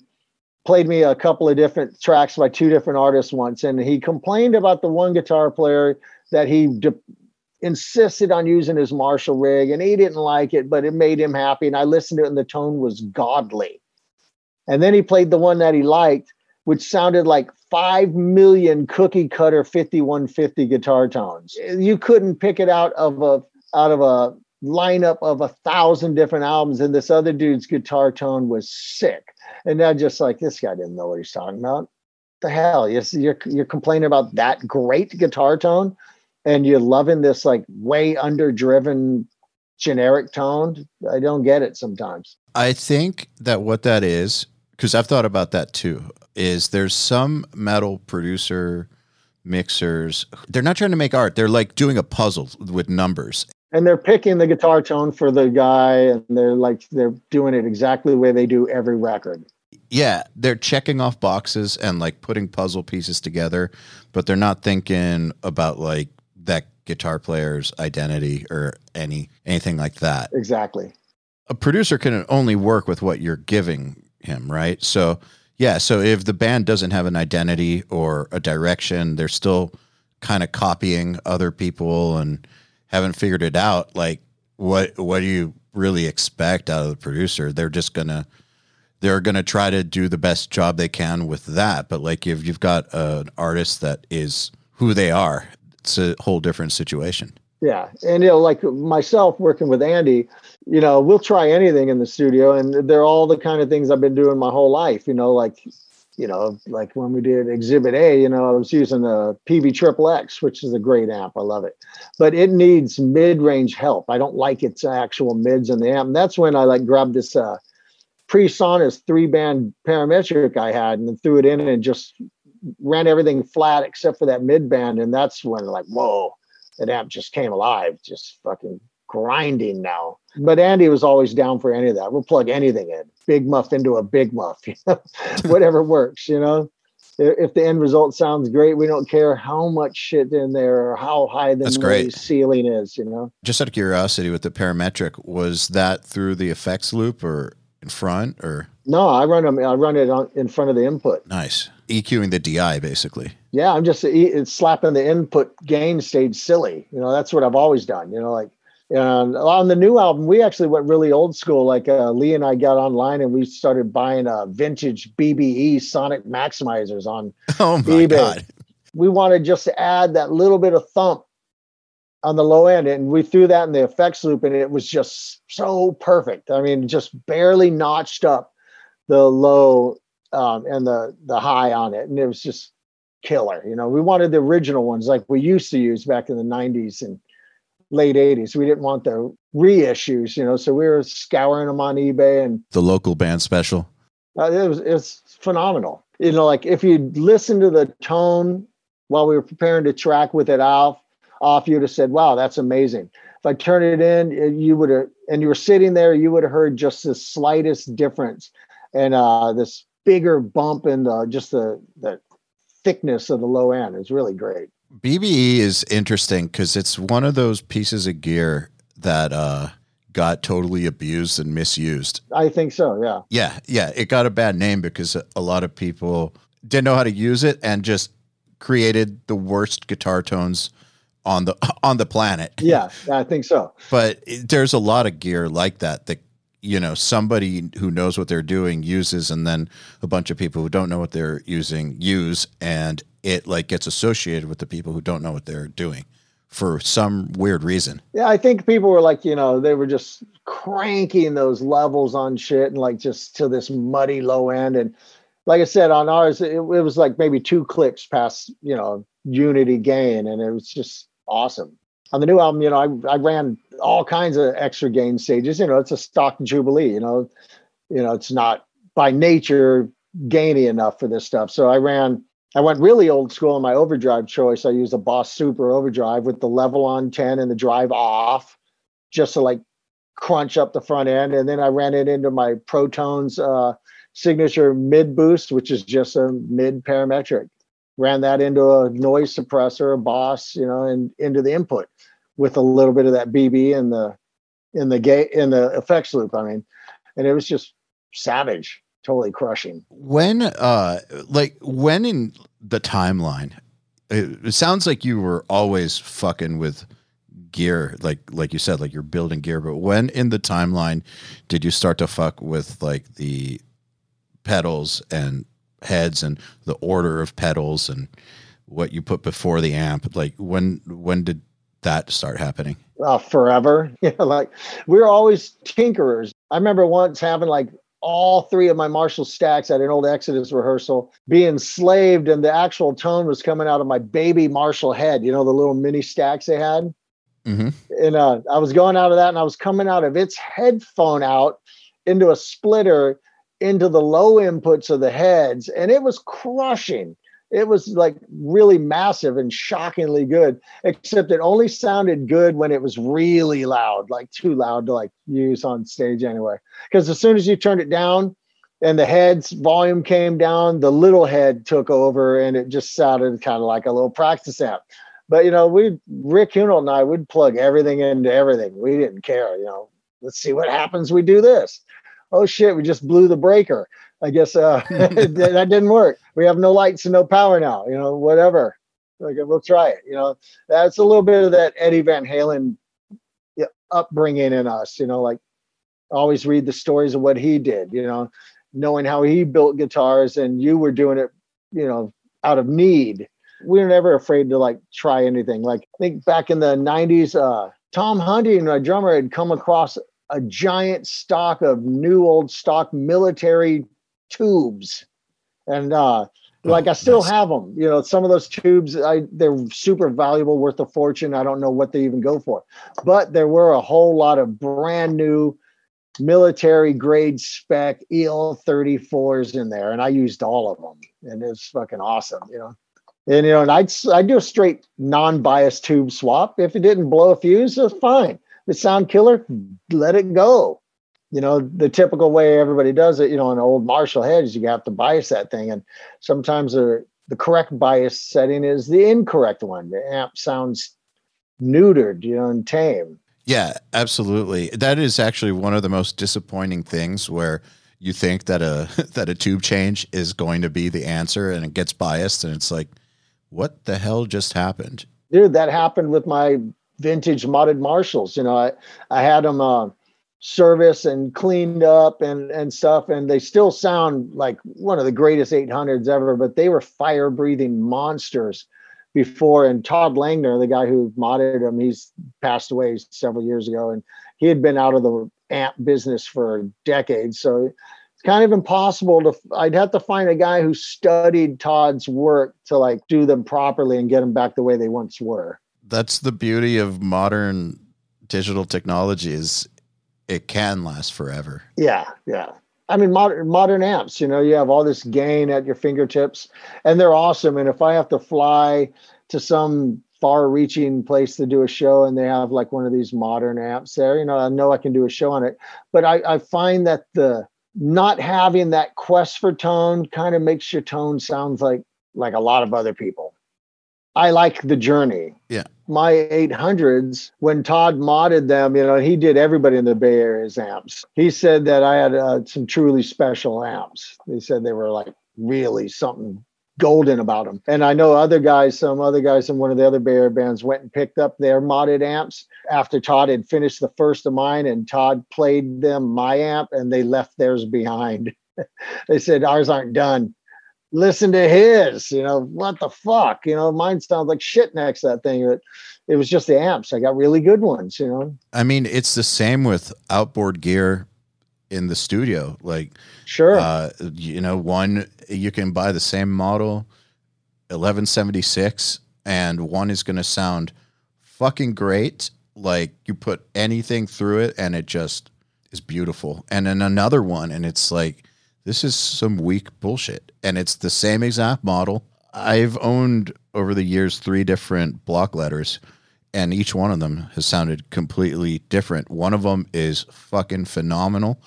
played me a couple of different tracks by two different artists once, and he complained about the one guitar player that he de- insisted on using his Marshall rig and he didn't like it, but it made him happy. And I listened to it and the tone was godly. And then he played the one that he liked, which sounded like 5 million cookie cutter 5150 guitar tones. You couldn't pick it out of a out of a lineup of a thousand different albums. And this other dude's guitar tone was sick. And I just like, this guy didn't know what he's talking about. The hell? You're, you're, you're complaining about that great guitar tone? And you're loving this like way underdriven generic tone. I don't get it sometimes. I think that what that is, because I've thought about that too, is there's some metal producer mixers. They're not trying to make art. They're like doing a puzzle with numbers. And they're picking the guitar tone for the guy and they're like they're doing it exactly the way they do every record. Yeah, they're checking off boxes and like putting puzzle pieces together, but they're not thinking about like guitar player's identity or any anything like that. Exactly. A producer can only work with what you're giving him, right? So, yeah, so if the band doesn't have an identity or a direction, they're still kind of copying other people and haven't figured it out, like what what do you really expect out of the producer? They're just going to they're going to try to do the best job they can with that, but like if you've got an artist that is who they are it's a whole different situation. Yeah. And, you know, like myself working with Andy, you know, we'll try anything in the studio and they're all the kind of things I've been doing my whole life, you know, like, you know, like when we did Exhibit A, you know, I was using the Peavey Triple X, which is a great amp. I love it, but it needs mid-range help. I don't like its actual mids in the amp. And that's when I like grabbed this uh, PreSonus three-band parametric I had and threw it in and just ran everything flat except for that mid band, and that's when like, whoa, that amp just came alive, just fucking grinding now. But Andy was always down for any of that. We'll plug anything in, big muff into a big muff, you know? whatever works, you know. If the end result sounds great, we don't care how much shit in there or how high the That's great. ceiling is, you know. Just out of curiosity, with the parametric, was that through the effects loop or in front or? No, I run them. I run it on in front of the input. Nice. EQing the DI basically. Yeah, I'm just it's slapping the input gain stage silly. You know, that's what I've always done. You know, like and on the new album, we actually went really old school. Like uh, Lee and I got online and we started buying uh, vintage BBE sonic maximizers on oh my eBay. God. We wanted just to add that little bit of thump on the low end, and we threw that in the effects loop, and it was just so perfect. I mean, just barely notched up the low um, and the the high on it, and it was just killer. You know, we wanted the original ones like we used to use back in the '90s and late '80s. We didn't want the reissues, you know, so we were scouring them on eBay and the local band special. Uh, it was it was phenomenal. You know, like if you listen to the tone while we were preparing to track with it off, off, you'd have said, "Wow, that's amazing." If I turn it in, you would have, and you were sitting there, you would have heard just the slightest difference, and uh, this bigger bump in the just the the thickness of the low end is really great. BBE is interesting because it's one of those pieces of gear that uh, got totally abused and misused. I think so. Yeah. Yeah, yeah. It got a bad name because a lot of people didn't know how to use it and just created the worst guitar tones on the on the planet. Yeah, I think so. But there's a lot of gear like that that you know somebody who knows what they're doing uses and then a bunch of people who don't know what they're using use and it like gets associated with the people who don't know what they're doing for some weird reason. Yeah, I think people were like, you know, they were just cranking those levels on shit and like just to this muddy low end. And like I said, on ours, it, it was like maybe two clicks past, you know, unity gain. And it was just awesome. On the new album, you know, I, I ran all kinds of extra gain stages. You know, it's a stock Jubilee, you know, you know, it's not by nature gainy enough for this stuff. So I ran I went really old school in my overdrive choice. I used a Boss Super overdrive with the level on 10 and the drive off just to like crunch up the front end. And then I ran it into my Protones uh, signature mid boost, which is just a mid parametric. Ran that into a noise suppressor, a Boss, you know, and into the input with a little bit of that BB in the in the gate in the effects loop. I mean, and it was just savage totally crushing. When, uh, like, when in the timeline, it, it sounds like you were always fucking with gear, like, like you said, like you're building gear. But when in the timeline did you start to fuck with like the pedals and heads and the order of pedals and what you put before the amp? Like, when, when did that start happening? Uh, forever. Yeah, like we we're always tinkerers. I remember once having like all three of my Marshall stacks at an old Exodus rehearsal being slaved, and the actual tone was coming out of my baby Marshall head. You know, the little mini stacks they had. Mm-hmm. And uh, I was going out of that, and I was coming out of its headphone out into a splitter into the low inputs of the heads, and it was crushing. It was like really massive and shockingly good except it only sounded good when it was really loud like too loud to like use on stage anyway because as soon as you turned it down and the head's volume came down the little head took over and it just sounded kind of like a little practice amp. But you know we Rick Hunolt and i would plug everything into everything. We didn't care you know let's see what happens we do this oh shit we just blew the breaker I guess uh, that didn't work. We have no lights and no power now. You know, whatever. Like we'll try it. You know, that's a little bit of that Eddie Van Halen upbringing in us. You know, like always read the stories of what he did. You know, knowing how he built guitars, and you were doing it. You know, out of need. We were never afraid to like try anything. Like I think back in the '90s, uh, Tom Hunting, my drummer, had come across a giant stock of new old stock military tubes, and uh, like I still nice. have them. You know, some of those tubes, I they're super valuable, worth a fortune. I don't know what they even go for, but there were a whole lot of brand new military grade spec EL 34s in there, and I used all of them, and it's fucking awesome. You know. And you know, and I'd I'd do a straight non-biased tube swap. If it didn't blow a fuse, it's fine. The sound killer, let it go. You know the typical way everybody does it you know an old marshall head is you have to bias that thing. And sometimes the the correct bias setting is the incorrect one. The amp sounds neutered you know and tame. Yeah absolutely. That is actually one of the most disappointing things where you think that a that a tube change is going to be the answer and it gets biased and it's like what the hell just happened? Dude that happened with my vintage modded marshalls you know i i had them uh service and cleaned up and and stuff and they still sound like one of the greatest 800s ever but they were fire breathing monsters before. And Todd Langner the guy who modded them he's passed away several years ago and he had been out of the amp business for decades. So it's kind of impossible to I'd have to find a guy who studied Todd's work to like do them properly and get them back the way they once were that's the beauty of modern digital technology is it can last forever. Yeah, yeah. I mean, modern modern amps. You know, you have all this gain at your fingertips, and they're awesome. And if I have to fly to some far-reaching place to do a show, and they have like one of these modern amps there, you know, I know I can do a show on it. But I, I find that the not having that quest for tone kind of makes your tone sounds like like a lot of other people. I like the journey. Yeah. My 800s, when Todd modded them, you know, he did everybody in the Bay Area's amps. He said that I had uh, some truly special amps. He said they were like really something golden about them. And I know other guys, some other guys in one of the other Bay Area bands went and picked up their modded amps after Todd had finished the first of mine and Todd played them my amp and they left theirs behind. they said ours aren't done listen to his. You know, what the fuck? You know, mine sounds like shit next to that thing. But it was just the amps. I got really good ones, you know. I mean, it's the same with outboard gear in the studio. Like, sure, uh, you know, one you can buy the same model, eleven seventy six, and one is going to sound fucking great. Like you put anything through it, and it just is beautiful. And then another one, and it's like this is some weak bullshit, and it's the same exact model. I've owned over the years three different block letters and each one of them has sounded completely different. One of them is fucking phenomenal.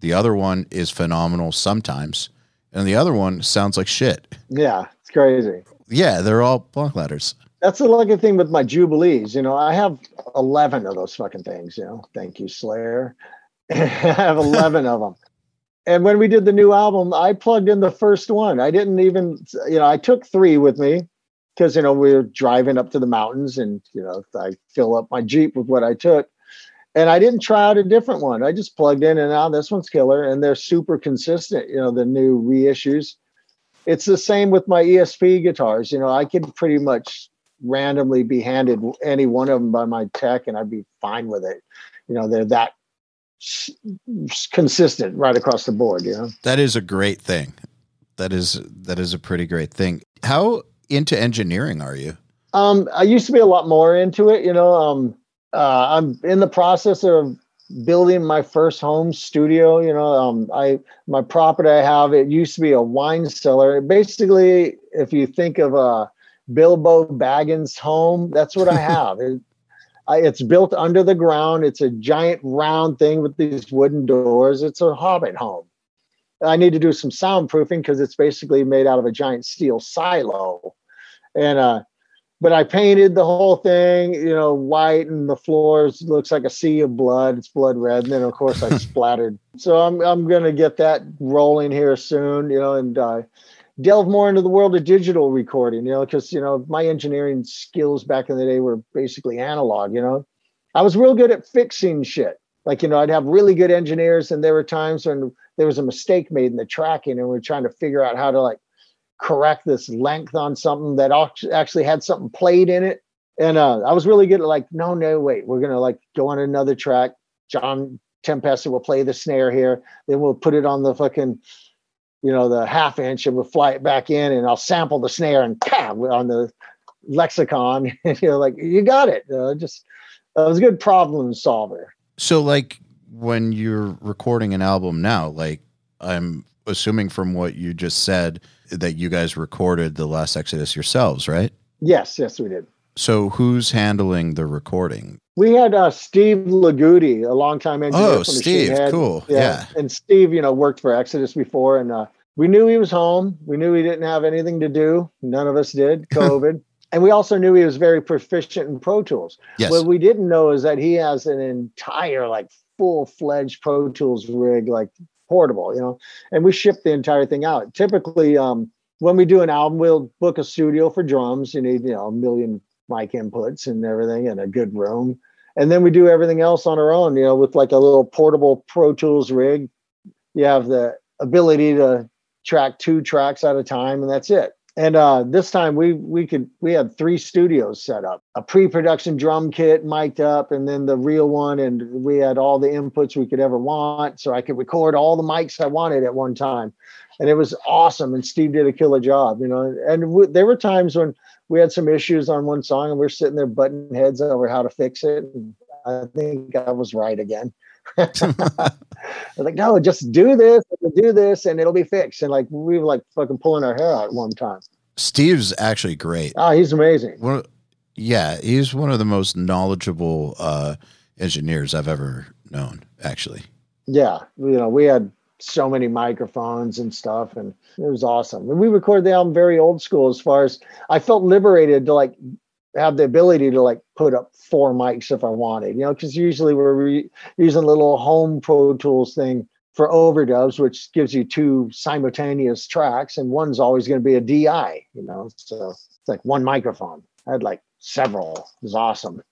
The other one is phenomenal sometimes, and the other one sounds like shit. Yeah, it's crazy. Yeah, they're all block letters. That's the lucky thing with my Jubilees. You know, I have 11 of those fucking things. You know, thank you, Slayer. I have 11 of them. And when we did the new album, I plugged in the first one. I didn't even, you know, I took three with me because, you know, we were driving up to the mountains and, you know, I fill up my Jeep with what I took and I didn't try out a different one. I just plugged in and out. This one's killer, and they're super consistent. You know, the new reissues. It's the same with my ESP guitars. You know, I could pretty much randomly be handed any one of them by my tech, and I'd be fine with it. You know, they're that consistent right across the board. You know, that is a great thing. That is that is a pretty great thing. How into engineering are you? Um, I used to be a lot more into it. You know, um, uh, I'm in the process of building my first home studio. You know, um, I my property I have it used to be a wine cellar. Basically, if you think of a Bilbo Baggins home, that's what I have. it, It's built under the ground. It's a giant round thing with these wooden doors. It's a hobbit home. I need to do some soundproofing because it's basically made out of a giant steel silo. And uh, but I painted the whole thing, you know, white, and the floors looks like a sea of blood. It's blood red, and then of course I splattered. So I'm I'm gonna get that rolling here soon, you know, and uh, delve more into the world of digital recording, you know, because you know my engineering skills back in the day were basically analog. You know, I was real good at fixing shit. Like you know, I'd have really good engineers, and there were times when there was a mistake made in the tracking, and we are trying to figure out how to like correct this length on something that actually had something played in it. And uh, I was really good at like, no, no, wait, we're gonna like go on another track. John Tempesta will play the snare here, then we'll put it on the fucking, you know, the half inch, and we'll fly it back in, and I'll sample the snare and pam on the lexicon. and you're like, you got it. Uh, just uh, was a good problem solver. So, like, when you're recording an album now, like, I'm assuming from what you just said that you guys recorded the last Exodus yourselves, right? Yes, yes, we did. So who's handling the recording? We had uh, Steve Lagudi, a longtime engineer. Oh, Steve, cool. Yeah. yeah. and Steve, you know, worked for Exodus before, and uh, we knew he was home. We knew he didn't have anything to do. None of us did. COVID. and we also knew he was very proficient in Pro Tools. Yes. What we didn't know is that he has an entire like full fledged Pro Tools rig, like portable, you know, and we ship the entire thing out. Typically, um, when we do an album, we'll book a studio for drums. You need, you know, a million mic inputs and everything and a good room. And then we do everything else on our own, you know, with like a little portable Pro Tools rig. You have the ability to track two tracks at a time, and that's it. And uh, this time we we could we had three studios set up, a pre-production drum kit mic'd up, and then the real one, and we had all the inputs we could ever want, so I could record all the mics I wanted at one time, and it was awesome. And Steve did a killer job, you know. And w- there were times when we had some issues on one song, and we are sitting there butting heads over how to fix it. And I think I was right again. like, no, just do this, do this, and it'll be fixed. And like we were like fucking pulling our hair out one time. Steve's actually great. Oh, he's amazing. One, yeah, he's one of the most knowledgeable uh, engineers I've ever known. Actually. Yeah, you know, we had so many microphones and stuff, and it was awesome. And we recorded the album very old school as far as I felt liberated to like have the ability to like put up four mics if I wanted, you know, because usually we're re- using a little home Pro Tools thing for overdubs, which gives you two simultaneous tracks, and one's always going to be a DI, you know. So it's like one microphone. I had like several. It was awesome.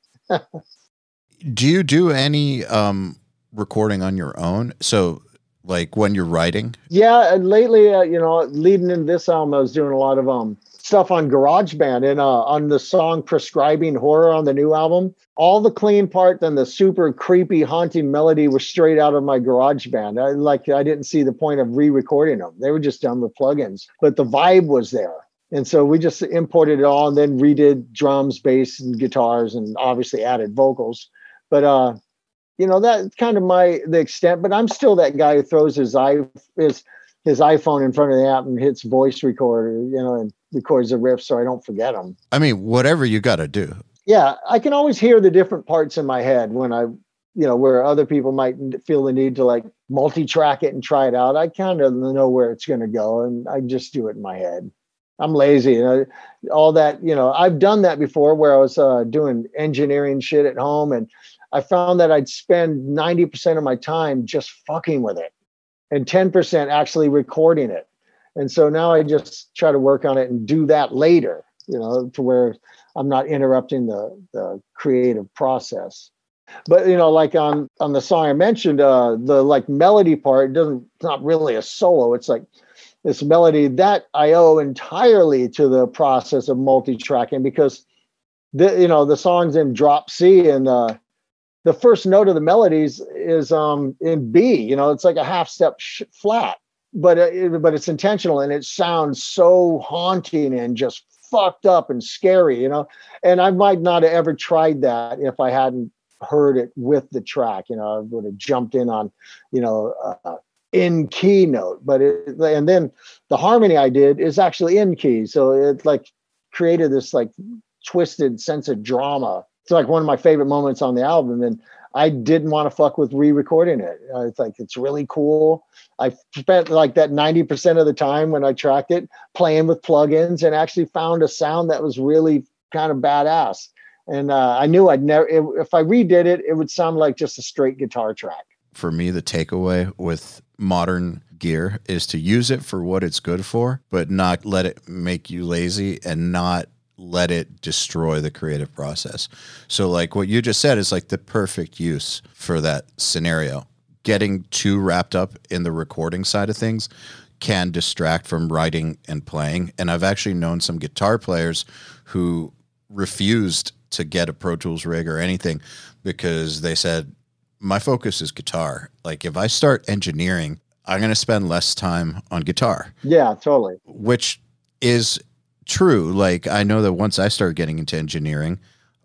do you do any um, recording on your own? So like when you're writing? Yeah, and lately, uh, you know, leading in this album, I was doing a lot of um stuff on GarageBand and uh, on the song "Prescribing Horror" on the new album. All the clean part then the super creepy, haunting melody was straight out of my GarageBand. I like I didn't see the point of re-recording them; they were just done with plugins, but the vibe was there. And so we just imported it all and then redid drums, bass, and guitars, and obviously added vocals. But uh, you know that's kind of my the extent. But I'm still that guy who throws his eye, his his iPhone in front of the app and hits voice recorder, you know, and records the riff so I don't forget them. I mean, whatever you got to do. Yeah, I can always hear the different parts in my head when I, you know, where other people might feel the need to like multi-track it and try it out. I kind of know where it's going to go, and I just do it in my head. I'm lazy. You know, all that, you know, I've done that before where I was uh, doing engineering shit at home and I found that I'd spend 90% of my time just fucking with it and 10% actually recording it. And so now I just try to work on it and do that later, you know, to where I'm not interrupting the, the creative process. But you know, like on on the song I mentioned, uh, the like melody part doesn't it's not really a solo. It's like this melody that I owe entirely to the process of multi-tracking because the you know the songs in drop C and uh, the first note of the melodies is um, in B. You know, it's like a half step sh- flat, but uh, but it's intentional and it sounds so haunting and just fucked up and scary. You know, and I might not have ever tried that if I hadn't heard it with the track. You know, I would have jumped in on, you know. Uh, in key note, but it, and then the harmony I did is actually in key. So it like created this like twisted sense of drama. It's like one of my favorite moments on the album. And I didn't want to fuck with re-recording it. Uh, it's like it's really cool. I spent like that 90% of the time when I tracked it playing with plugins and actually found a sound that was really kind of badass. And uh, I knew I'd never if I redid it, it would sound like just a straight guitar track for me, the takeaway with modern gear is to use it for what it's good for, but not let it make you lazy and not let it destroy the creative process. So, like what you just said is like the perfect use for that scenario. Getting too wrapped up in the recording side of things can distract from writing and playing. And I've actually known some guitar players who refused to get a Pro Tools rig or anything because they said, my focus is guitar. Like if I start engineering, I'm going to spend less time on guitar. Yeah, totally. Which is true. Like I know that once I started getting into engineering,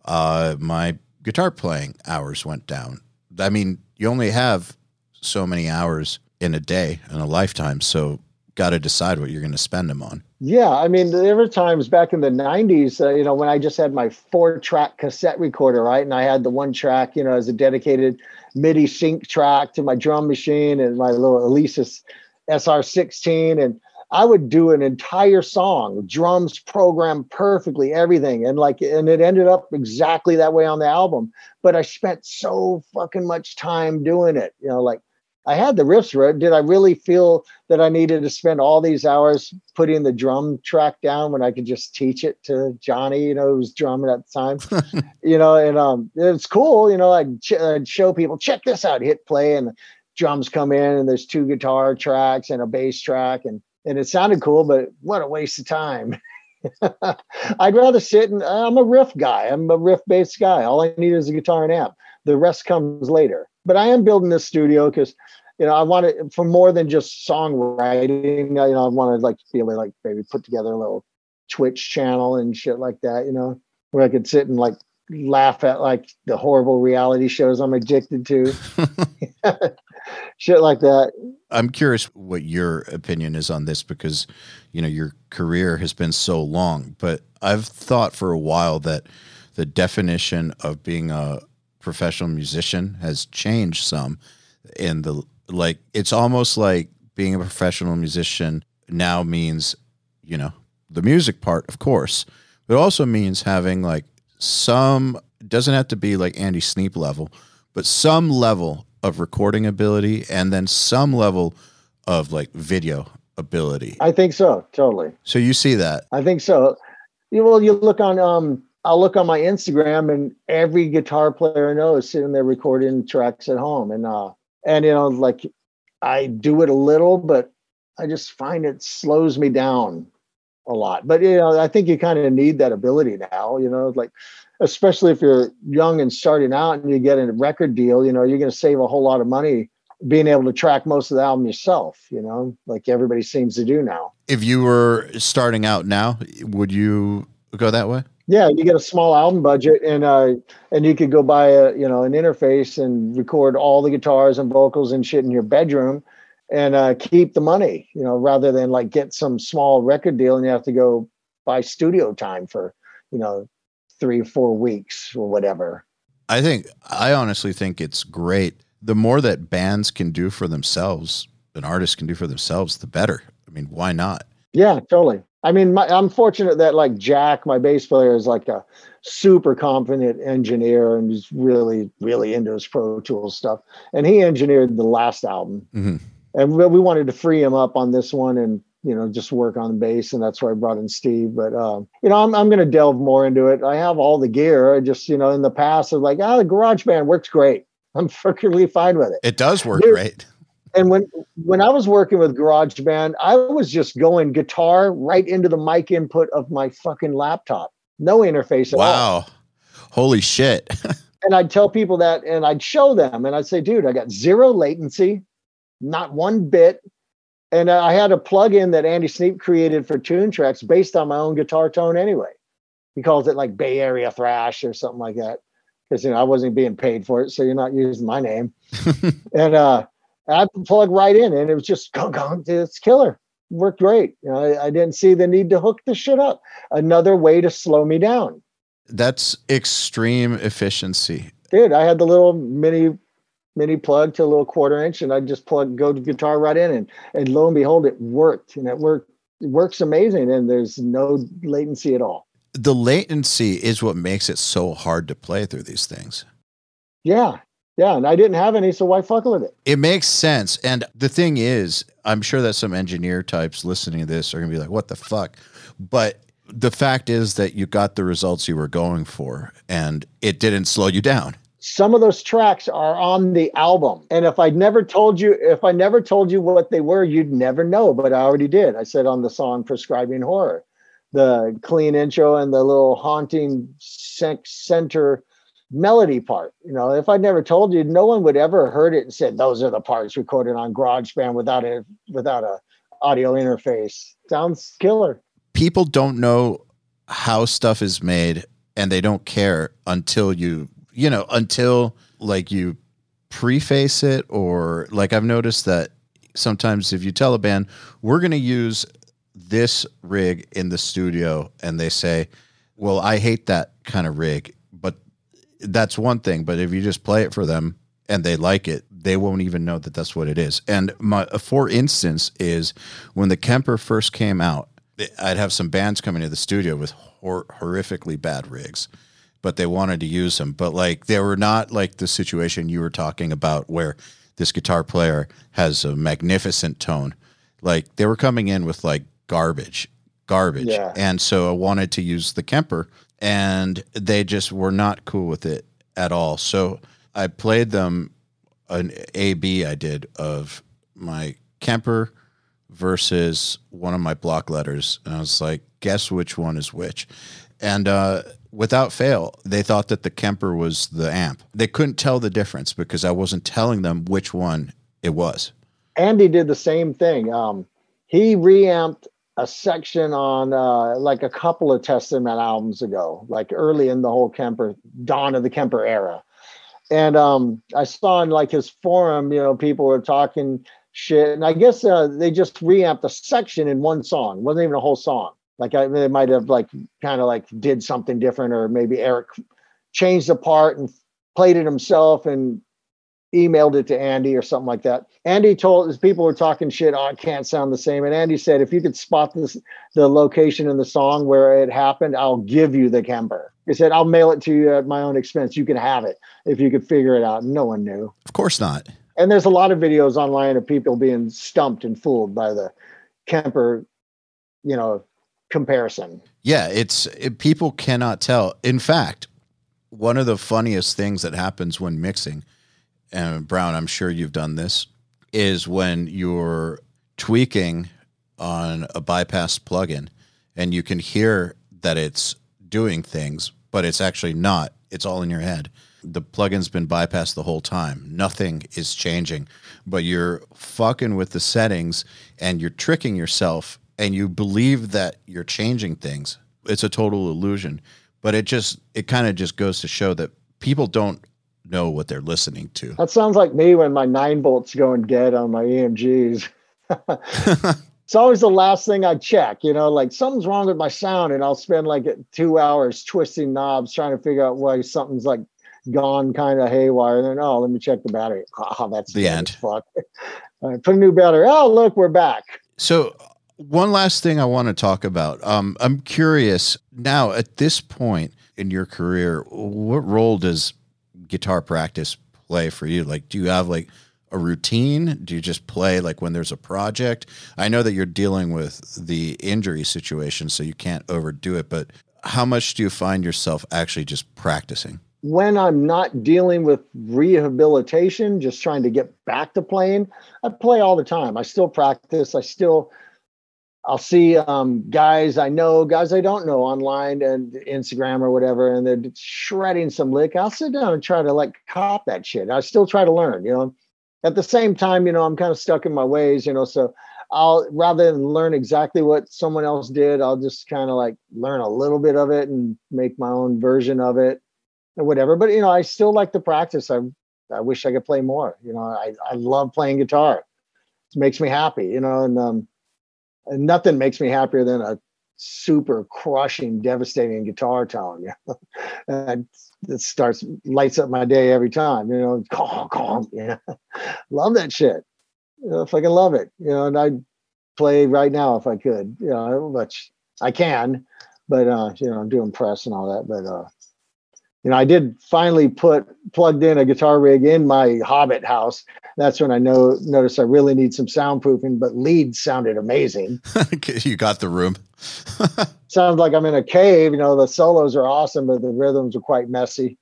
uh, my guitar playing hours went down. I mean, you only have so many hours in a day in a lifetime, so got to decide what you're going to spend them on. Yeah, I mean, there were times back in the '90s, uh, you know, when I just had my four-track cassette recorder, right, and I had the one track, you know, as a dedicated MIDI sync track to my drum machine and my little Alesis SR16. And I would do an entire song, drums programmed perfectly, everything. And like, and it ended up exactly that way on the album. But I spent so fucking much time doing it, you know, like I had the riffs right. Did I really feel that I needed to spend all these hours putting the drum track down when I could just teach it to Johnny, you know, who was drumming at the time, you know, and um, it's cool, you know, I'd, ch- I'd, show people, check this out, hit play and drums come in and there's two guitar tracks and a bass track and, and it sounded cool, but what a waste of time. I'd rather sit and I'm a riff guy. I'm a riff based guy. All I need is a guitar and amp. The rest comes later. But I am building this studio because you know, I want it for more than just songwriting. You know, I want to like be able to like maybe put together a little Twitch channel and shit like that. You know, where I could sit and like laugh at like the horrible reality shows I'm addicted to. shit like that. I'm curious what your opinion is on this because, you know, your career has been so long, but I've thought for a while that the definition of being a professional musician has changed some in the like it's almost like being a professional musician now means you know the music part of course but also means having like some doesn't have to be like andy sneap level but some level of recording ability and then some level of like video ability i think so totally so you see that i think so well you look on um I'll look on my Instagram and every guitar player I know is sitting there recording tracks at home. And uh, and you know like I do it a little, but I just find it slows me down a lot. But you know, I think you kind of need that ability now. You know, like especially if you're young and starting out and you get a record deal. You know, you're going to save a whole lot of money being able to track most of the album yourself. You know, like everybody seems to do now. If you were starting out now, would you go that way? Yeah, you get a small album budget, and uh, and you could go buy a you know an interface and record all the guitars and vocals and shit in your bedroom, and uh, keep the money. You know, rather than like get some small record deal and you have to go buy studio time for you know three or four weeks or whatever. I think I honestly think it's great. The more that bands can do for themselves, an artist can do for themselves, the better. I mean, why not? Yeah, totally. I mean, my, I'm fortunate that like Jack, my bass player, is like a super confident engineer and he's really, really into his Pro Tools stuff. And he engineered the last album, mm-hmm. and we, we wanted to free him up on this one and you know just work on the bass, and that's why I brought in Steve. But um, you know, I'm I'm going to delve more into it. I have all the gear. I just you know in the past, I was like, oh, the GarageBand works great. I'm perfectly fine with it. It does work great and when when I was working with GarageBand, I was just going guitar right into the mic input of my fucking laptop. No interface at wow. all. Wow. Holy shit. and I'd tell people that and I'd show them and I'd say, dude, I got zero latency, not one bit. And I had a plug-in that Andy Sneap created for Toontracks based on my own guitar tone anyway. He calls it like Bay Area Thrash or something like that. Because you know I wasn't being paid for it, so you're not using my name. and uh I plug right in, and it was just gong gong. It's killer. Worked great. You know, I, I didn't see the need to hook the shit up. Another way to slow me down. That's extreme efficiency. Dude, I had the little mini mini plug to a little quarter inch, and I just plug go to guitar right in, and and lo and behold, it worked, and it worked. It works amazing, and there's no latency at all. The latency is what makes it so hard to play through these things. Yeah, yeah, and I didn't have any, so why fuck with it? It makes sense. And the thing is, I'm sure that some engineer types listening to this are gonna be like, what the fuck? But the fact is that you got the results you were going for and it didn't slow you down. Some of those tracks are on the album. And if I never told you, if I never told you what they were, you'd never know. But I already did. I said on the song Prescribing Horror, the clean intro and the little haunting center melody part. You know, if I'd never told you, no one would ever heard it and said those are the parts recorded on GarageBand without a without a audio interface. Sounds killer. People don't know how stuff is made and they don't care until you you know until like you preface it or like I've noticed that sometimes if you tell a band we're going to use this rig in the studio and they say well I hate that kind of rig but that's one thing. But if you just play it for them and they like it, they won't even know that that's what it is. And my, for instance, is when the Kemper first came out, I'd have some bands coming to the studio with hor- horrifically bad rigs, but they wanted to use them. But like they were not like the situation you were talking about where this guitar player has a magnificent tone. Like they were coming in with like garbage, garbage. Yeah. And so I wanted to use the Kemper and they just were not cool with it at all. So I played them an A B I did of my Kemper versus one of my block letters, and I was like, guess which one is which, and uh, without fail, they thought that the Kemper was the amp. They couldn't tell the difference because I wasn't telling them which one it was. Andy did the same thing. Um, he reamped a section on uh, like a couple of Testament albums ago, like early in the whole Kemper dawn of the Kemper era. And um, I saw in like his forum, you know, people were talking shit, and I guess uh, they just reamped a section in one song. Wasn't even a whole song. Like I, they might have like kind of like did something different, or maybe Eric changed the part and played it himself and emailed it to Andy or something like that. Andy told his people were talking shit, oh, it can't sound the same. And Andy said, if you could spot this the location in the song where it happened, I'll give you the Kemper. He said, I'll mail it to you at my own expense. You can have it if you could figure it out. No one knew. Of course not. And there's a lot of videos online of people being stumped and fooled by the Kemper, you know, comparison. Yeah, it's it, people cannot tell. In fact, one of the funniest things that happens when mixing and Browne, I'm sure you've done this. is when you're tweaking on a bypass plugin and you can hear that it's doing things, but it's actually not. It's all in your head. The plugin's been bypassed the whole time. Nothing is changing, but you're fucking with the settings and you're tricking yourself and you believe that you're changing things. It's a total illusion. But it just it kind of just goes to show that people don't know what they're listening to. That sounds like me when my nine volts going dead on my EMGs. it's always the last thing I check, you know, like something's wrong with my sound, and I'll spend like two hours twisting knobs trying to figure out why something's like gone kind of haywire. And then, oh, let me check the battery. Oh, that's the end. Fuck. Right, put a new battery. Oh, look, we're back. So, one last thing I want to talk about. Um, I'm curious now at this point in your career, what role does guitar practice play for you? Like, do you have like a routine? Do you just play like when there's a project? I know that you're dealing with the injury situation, so you can't overdo it, but how much do you find yourself actually just practicing? When I'm not dealing with rehabilitation, just trying to get back to playing, I play all the time. I still practice. I still I'll see um, guys I know, guys I don't know online and Instagram or whatever, and they're shredding some lick. I'll sit down and try to like cop that shit. I still try to learn, you know. At the same time, you know, I'm kind of stuck in my ways, you know. So I'll rather than learn exactly what someone else did, I'll just kind of like learn a little bit of it and make my own version of it or whatever. But you know, I still like to practice. I I wish I could play more. You know, I I love playing guitar. It makes me happy, you know, and um nothing makes me happier than a super crushing, devastating guitar tone. Know? it starts lights up my day every time. You know, calm. You know, love that shit. You know, if I can love it, you know, and I'd play right now if I could. You know, which I can, but uh, you know, I'm doing press and all that. But uh, you know, I did finally put plugged in a guitar rig in my Hobbit house. That's when I know noticed I really need some soundproofing, but lead sounded amazing. you got the room. Sounds like I'm in a cave. You know, the solos are awesome, but the rhythms are quite messy.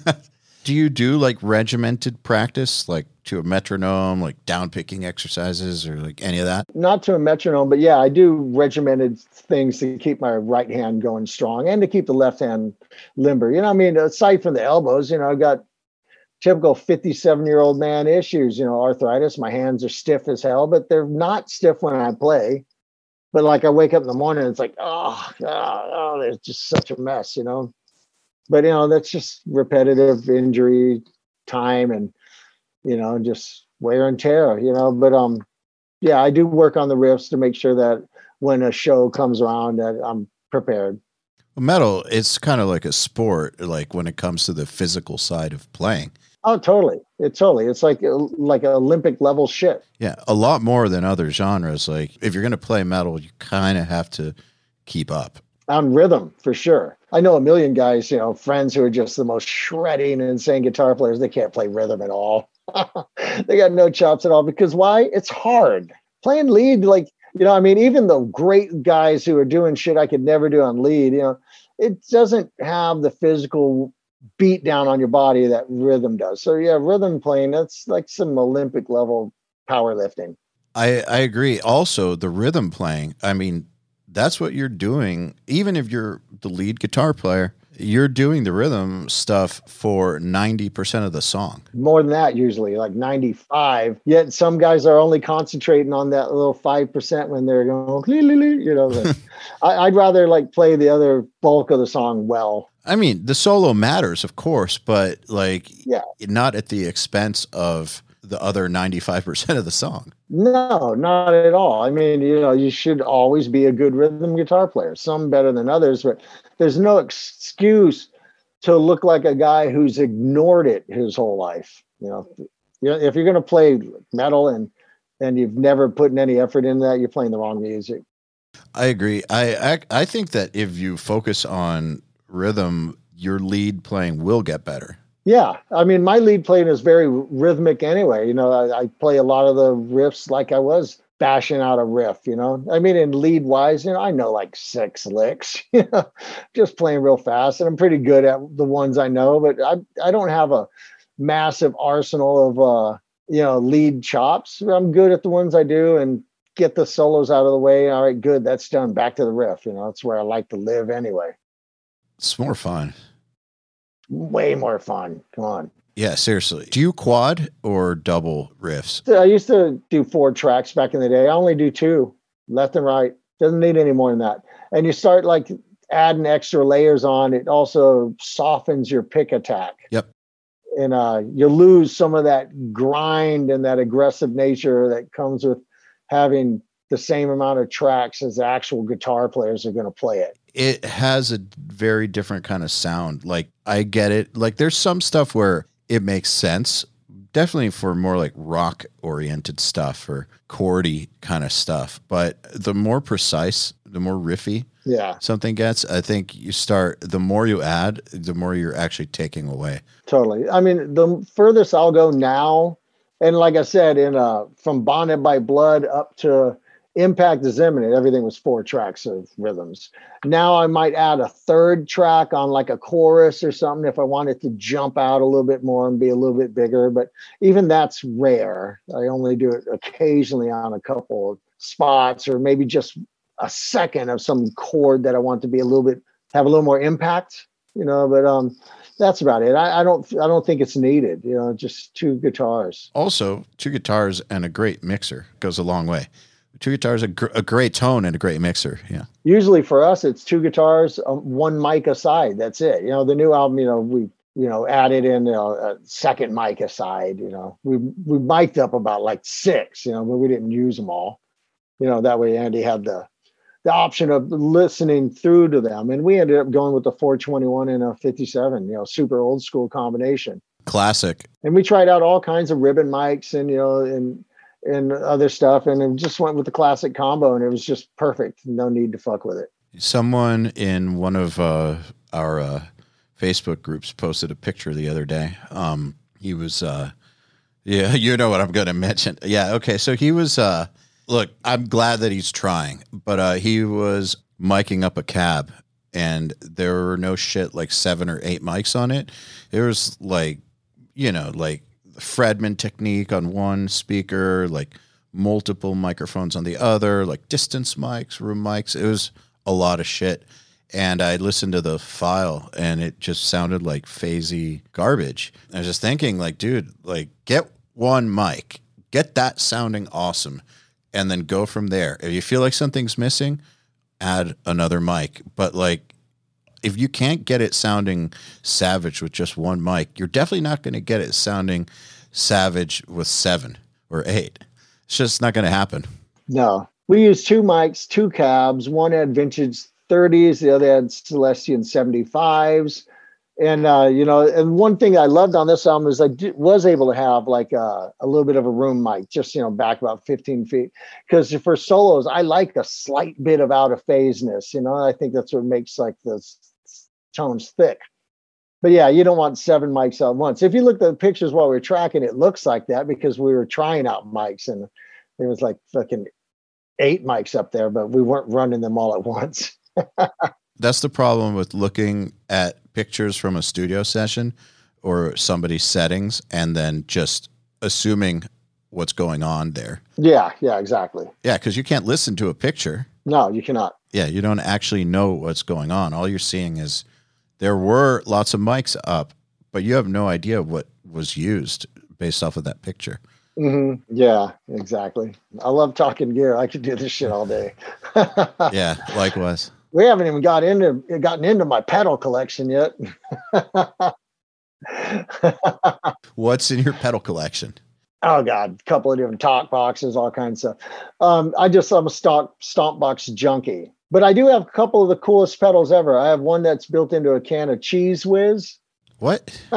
do you do like regimented practice, like to a metronome, like down picking exercises or like any of that? Not to a metronome, but yeah, I do regimented things to keep my right hand going strong and to keep the left hand limber. You know, I mean, aside from the elbows, you know, I've got typical 57 year old man issues, you know, arthritis. My hands are stiff as hell, but they're not stiff when I play. But like I wake up in the morning, it's like, oh, oh, oh, it's just such a mess, you know but you know that's just repetitive injury time and you know just wear and tear you know but um yeah i do work on the riffs to make sure that when a show comes around that i'm prepared metal it's kind of like a sport like when it comes to the physical side of playing oh totally it totally it's like like olympic level shit yeah a lot more than other genres like if you're going to play metal you kind of have to keep up on rhythm for sure. I know a million guys, you know, friends who are just the most shredding and insane guitar players. They can't play rhythm at all. they got no chops at all because why? It's hard. Playing lead, like, you know, I mean, even the great guys who are doing shit I could never do on lead, you know, it doesn't have the physical beat down on your body that rhythm does. So yeah, rhythm playing, that's like some Olympic level powerlifting. I, I agree. Also, the rhythm playing, I mean, that's what you're doing. Even if you're the lead guitar player, you're doing the rhythm stuff for 90% of the song. More than that, usually, like 95. Yet some guys are only concentrating on that little 5% when they're going, you know. Like, I, would rather like play the other bulk of the song well. I mean, the solo matters, of course, but like, yeah, not at the expense of the other 95% of the song. No, not at all. I mean, you know, you should always be a good rhythm guitar player, some better than others, but there's no excuse to look like a guy who's ignored it his whole life. You know, if you're going to play metal and and you've never put in any effort in that, you're playing the wrong music. I agree. I, I I think that if you focus on rhythm, your lead playing will get better. Yeah, I mean, my lead playing is very rhythmic anyway. You know, I, I, play a lot of the riffs like I was bashing out a riff. You know, I mean, in lead wise, you know, I know like six licks. You know, just playing real fast, and I'm pretty good at the ones I know. But I I don't have a massive arsenal of uh, you know, lead chops. I'm good at the ones I do and get the solos out of the way. All right, good. That's done. Back to the riff. You know, that's where I like to live anyway. It's more fun. Way more fun. Come on. Yeah, seriously. Do you quad or double riffs? I used to do four tracks back in the day. I only do two, left and right. Doesn't need any more than that. And you start like adding extra layers on. It also softens your pick attack. Yep. And uh, you lose some of that grind and that aggressive nature that comes with having the same amount of tracks as the actual guitar players are going to play it. It has a very different kind of sound. Like I get it. Like there's some stuff where it makes sense. Definitely for more like rock oriented stuff or chordy kind of stuff. But the more precise, the more riffy Yeah, something gets, I think you start the more you add, the more you're actually taking away. totally. I mean, the furthest I'll go now, and like I said, in uh, from Bonded by Blood up to Impact is Imminent, everything was four tracks of rhythms. Now I might add a third track on like a chorus or something if I wanted to jump out a little bit more and be a little bit bigger. But even that's rare. I only do it occasionally on a couple of spots or maybe just a second of some chord that I want to be a little bit have a little more impact, you know. But um, that's about it. I, I don't I don't think it's needed. You know, just two guitars. Also, two guitars and a great mixer goes a long way. Two guitars, a, gr- a great tone and a great mixer. Yeah. Usually for us, it's two guitars, um, one mic aside. That's it. You know, the new album, you know, we you know added in you know, a second mic aside. You know, we we mic'd up about like six. You know, but we didn't use them all. You know, that way Andy had the the option of listening through to them, and we ended up going with the 421 and a 57. You know, super old school combination. Classic. and we tried out all kinds of ribbon mics and you know and and other stuff and it just went with the classic combo and it was just perfect no need to fuck with it Someone in one of uh, our uh, Facebook groups posted a picture the other day. Um, he was, uh, yeah, you know what I'm going to mention. Yeah, okay. So he was. Uh, look, I'm glad that he's trying, but uh, he was miking up a cab, and there were no shit like seven or eight mics on it. There was like, you know, like Fredman technique on one speaker, like multiple microphones on the other, like distance mics, room mics. It was a lot of shit. And I listened to the file and it just sounded like phasey garbage. I was just thinking, like, dude, like, get one mic, get that sounding awesome, and then go from there. If you feel like something's missing, add another mic. But like, if you can't get it sounding savage with just one mic, you're definitely not going to get it sounding savage with seven or eight. It's just not going to happen. no we used two mics two cabs one had vintage 30s the other had celestion 75s and uh, you know and one thing i loved on this album is i was able to have like a, a little bit of a room mic just you know back about 15 feet because for solos i like a slight bit of out of phaseness you know i think that's what makes like the s- tones thick but yeah you don't want seven mics at once if you look at the pictures while we are tracking it looks like that because we were trying out mics and there was like fucking eight mics up there but we weren't running them all at once That's the problem with looking at pictures from a studio session or somebody's settings and then just assuming what's going on there. yeah yeah exactly Yeah, because you can't listen to a picture. no you cannot Yeah, you don't actually know what's going on. All you're seeing is there were lots of mics up, but you have no idea what was used based off of that picture. hmm yeah exactly i love talking gear i could do this shit all day Yeah, likewise. we haven't even got into gotten into my pedal collection yet What's in your pedal collection? Oh god a couple of different talk boxes all kinds of stuff um i just i'm a stock stomp box junkie but i do have a couple of the coolest pedals ever i have one that's built into a can of Cheez Whiz What?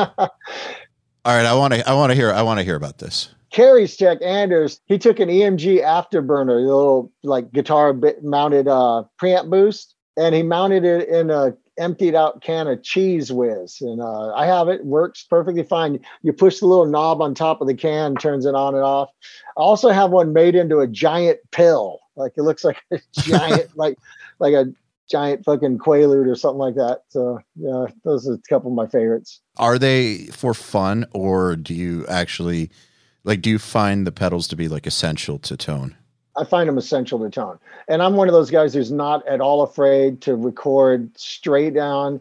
All right, I want to I want to hear I want to hear about this. Kerry's Tech Anders, he took an EMG afterburner, the little like guitar bit mounted uh preamp boost, and he mounted it in a emptied out can of Cheez Whiz. And uh, I have it, works perfectly fine. You push the little knob on top of the can, turns it on and off. I also have one made into a giant pill. Like it looks like a giant, like like a giant fucking quaalude or something like that. So yeah, those are a couple of my favorites. Are they for fun or do you actually Like, do you find the pedals to be like essential to tone? I find them essential to tone. And I'm one of those guys who's not at all afraid to record straight down,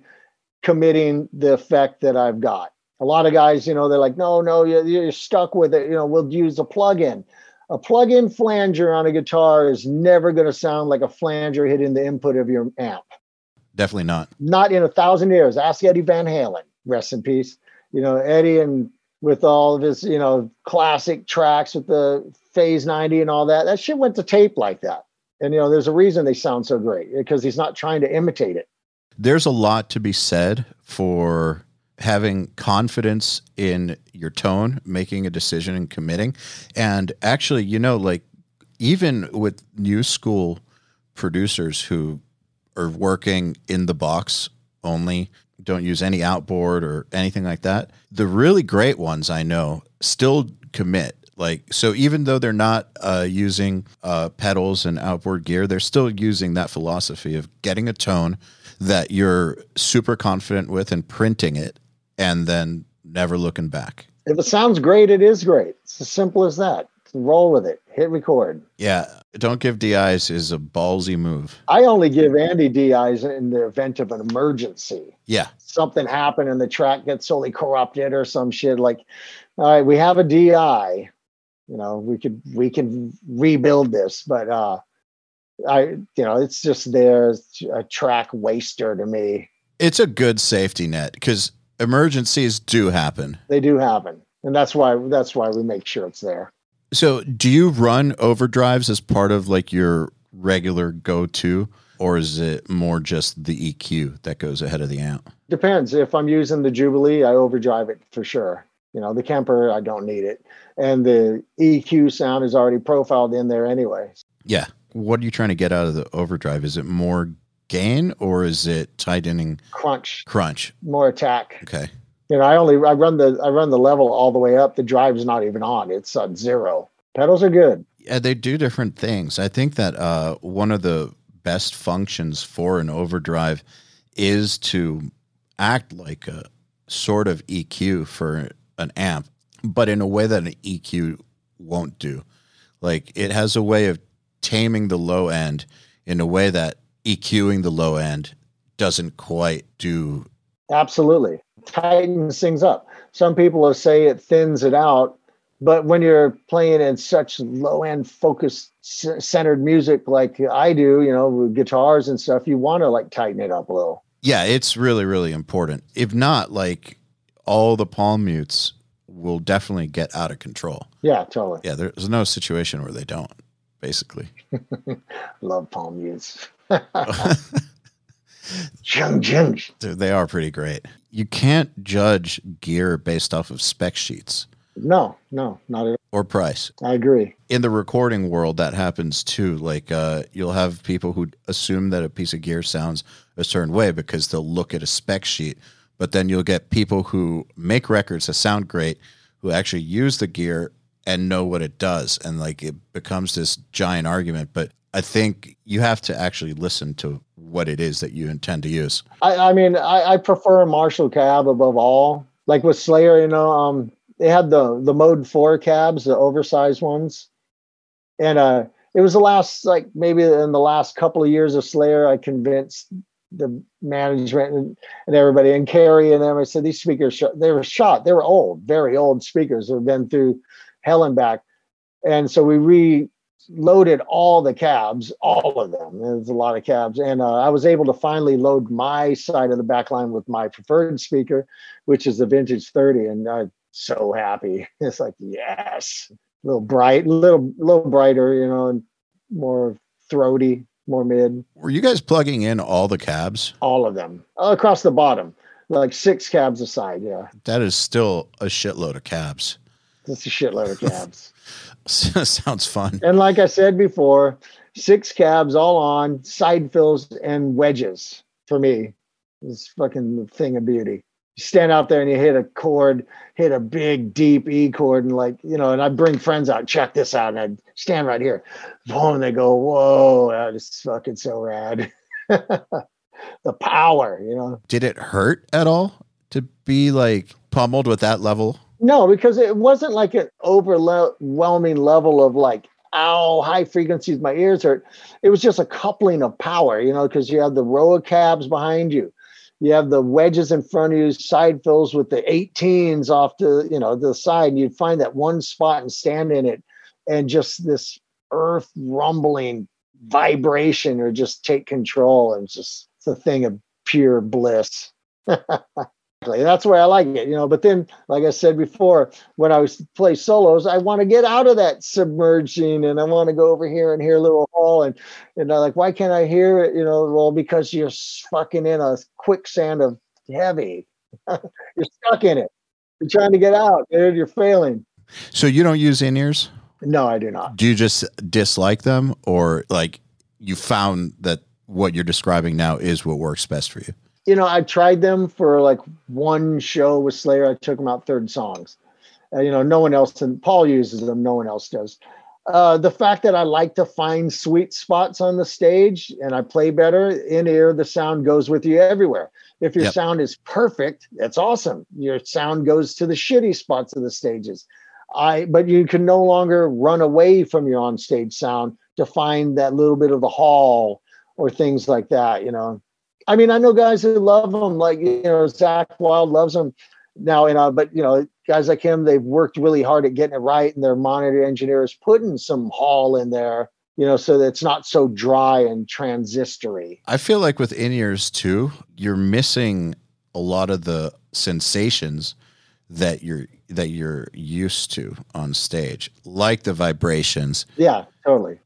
committing the effect that I've got. A lot of guys, you know, they're like, no, no, you're, you're stuck with it. You know, we'll use a plug-in. A plug-in flanger on a guitar is never going to sound like a flanger hitting the input of your amp. Definitely not. Not in a thousand years. Ask Eddie Van Halen, rest in peace. You know, Eddie and with all of his, you know, classic tracks with the phase 90 and all that. That shit went to tape like that. And you know, there's a reason they sound so great because he's not trying to imitate it. There's a lot to be said for having confidence in your tone, making a decision and committing. And actually, you know, like even with new school producers who are working in the box only, don't use any outboard or anything like that, the really great ones I know still commit like so even though they're not uh, using uh, pedals and outboard gear they're still using that philosophy of getting a tone that you're super confident with and printing it and then never looking back. If it sounds great it is great. It's as simple as that. Roll with it. Hit record. Yeah. Don't give dis is a ballsy move. I only give andy dis in the event of an emergency. Yeah. Something happened and the track gets totally corrupted or some shit like all right we have a di you know we could we can rebuild this but uh i you know it's just there's a track waster to me. It's a good safety net because emergencies do happen. They do happen and that's why that's why we make sure it's there. So do you run overdrives as part of like your regular go-to or is it more just the eq that goes ahead of the amp? Depends. If i'm using the jubilee i overdrive it for sure you know, the Kemper, I don't need it. And the EQ sound is already profiled in there anyway. Yeah. What are you trying to get out of the overdrive? Is it more gain or is it tightening crunch? Crunch. More attack. Okay. You know, I only I run the I run the level all the way up. The drive's not even on. It's on zero. Pedals are good. Yeah, they do different things. I think that uh, one of the best functions for an overdrive is to act like a sort of EQ for an amp, but in a way that an EQ won't do. Like it has a way of taming the low end in a way that EQing the low end doesn't quite do. Absolutely. Tightens things up. Some people will say it thins it out, but when you're playing in such low end focused centered music like I do, you know, with guitars and stuff, you want to like tighten it up a little. Yeah, it's really, really important. If not, like all the palm mutes will definitely get out of control. Yeah, totally. Yeah, there's no situation where they don't, basically. Love palm mutes. Jung Jung. They are pretty great. You can't judge gear based off of spec sheets. No, no, not at all. Or price. I agree. In the recording world, that happens too. Like uh, you'll have people who assume that a piece of gear sounds a certain way because they'll look at a spec sheet but then you'll get people who make records that sound great who actually use the gear and know what it does. And like it becomes this giant argument. But i think you have to actually listen to what it is that you intend to use. I, I mean I, I prefer marshall cab above all. Like with slayer you know um they had the the mode four cabs the oversized ones. And uh it was the last like maybe in the last couple of years of slayer i convinced the management and, and everybody and Kerry and them. I said these speakers they were shot. They were old, very old speakers that have been through hell and back. And so we reloaded all the cabs, all of them. There's a lot of cabs, and uh, I was able to finally load my side of the back line with my preferred speaker, which is the Vintage 30, and I'm so happy. It's like yes, a little bright, little little brighter, you know, and more throaty more mid. Were you guys plugging in all the cabs? All of them across the bottom, like six cabs aside. Yeah. That is still a shitload of cabs. That's a shitload of cabs. Sounds fun. And like I said before, six cabs all on, side fills and wedges for me. This fucking thing of beauty you stand out there and you hit a chord, hit a big deep E chord, and like you know, and I bring friends out, check this out, and I stand right here, boom, and they go, whoa, that is fucking so rad. the power, you know. Did it hurt at all to be like pummeled with that level? No, because it wasn't like an overwhelming level of like, ow, high frequencies, my ears hurt. It was just a coupling of power, you know, because you have the row of cabs behind you. You have the wedges in front of you, side fills with the 18s off to, you know, the side. And you'd find that one spot and stand in it and just this earth rumbling vibration or just take control. And just a thing of pure bliss. That's why I like it, you know. But then, like I said before, when I was play solos, I want to get out of that submerging, and I want to go over here and hear a little hall, and and I'm like, why can't I hear it? You know, well, because you're fucking in a quicksand of heavy. you're stuck in it. You're trying to get out, dude. You're failing. So you don't use in ears? No, I do not. Do you just dislike them, or like you found that what you're describing now is what works best for you? You know, I tried them for like one show with Slayer. I took them out third songs. Uh, you know, no one else, and Paul uses them, no one else does. Uh, the fact that I like to find sweet spots on the stage and I play better in ear, the sound goes with you everywhere. If your yep. sound is perfect, that's awesome. Your sound goes to the shitty spots of the stages. I, but you can no longer run away from your on stage sound to find that little bit of the hall or things like that. You know, I mean, I know guys who love him, like you know, Zakk Wylde loves him now, you know, but you know, guys like him, they've worked really hard at getting it right, and their monitor engineers putting some hall in there, you know, so that it's not so dry and transistory. I feel like with in ears too, you're missing a lot of the sensations that you're that you're used to on stage, like the vibrations. Yeah, totally.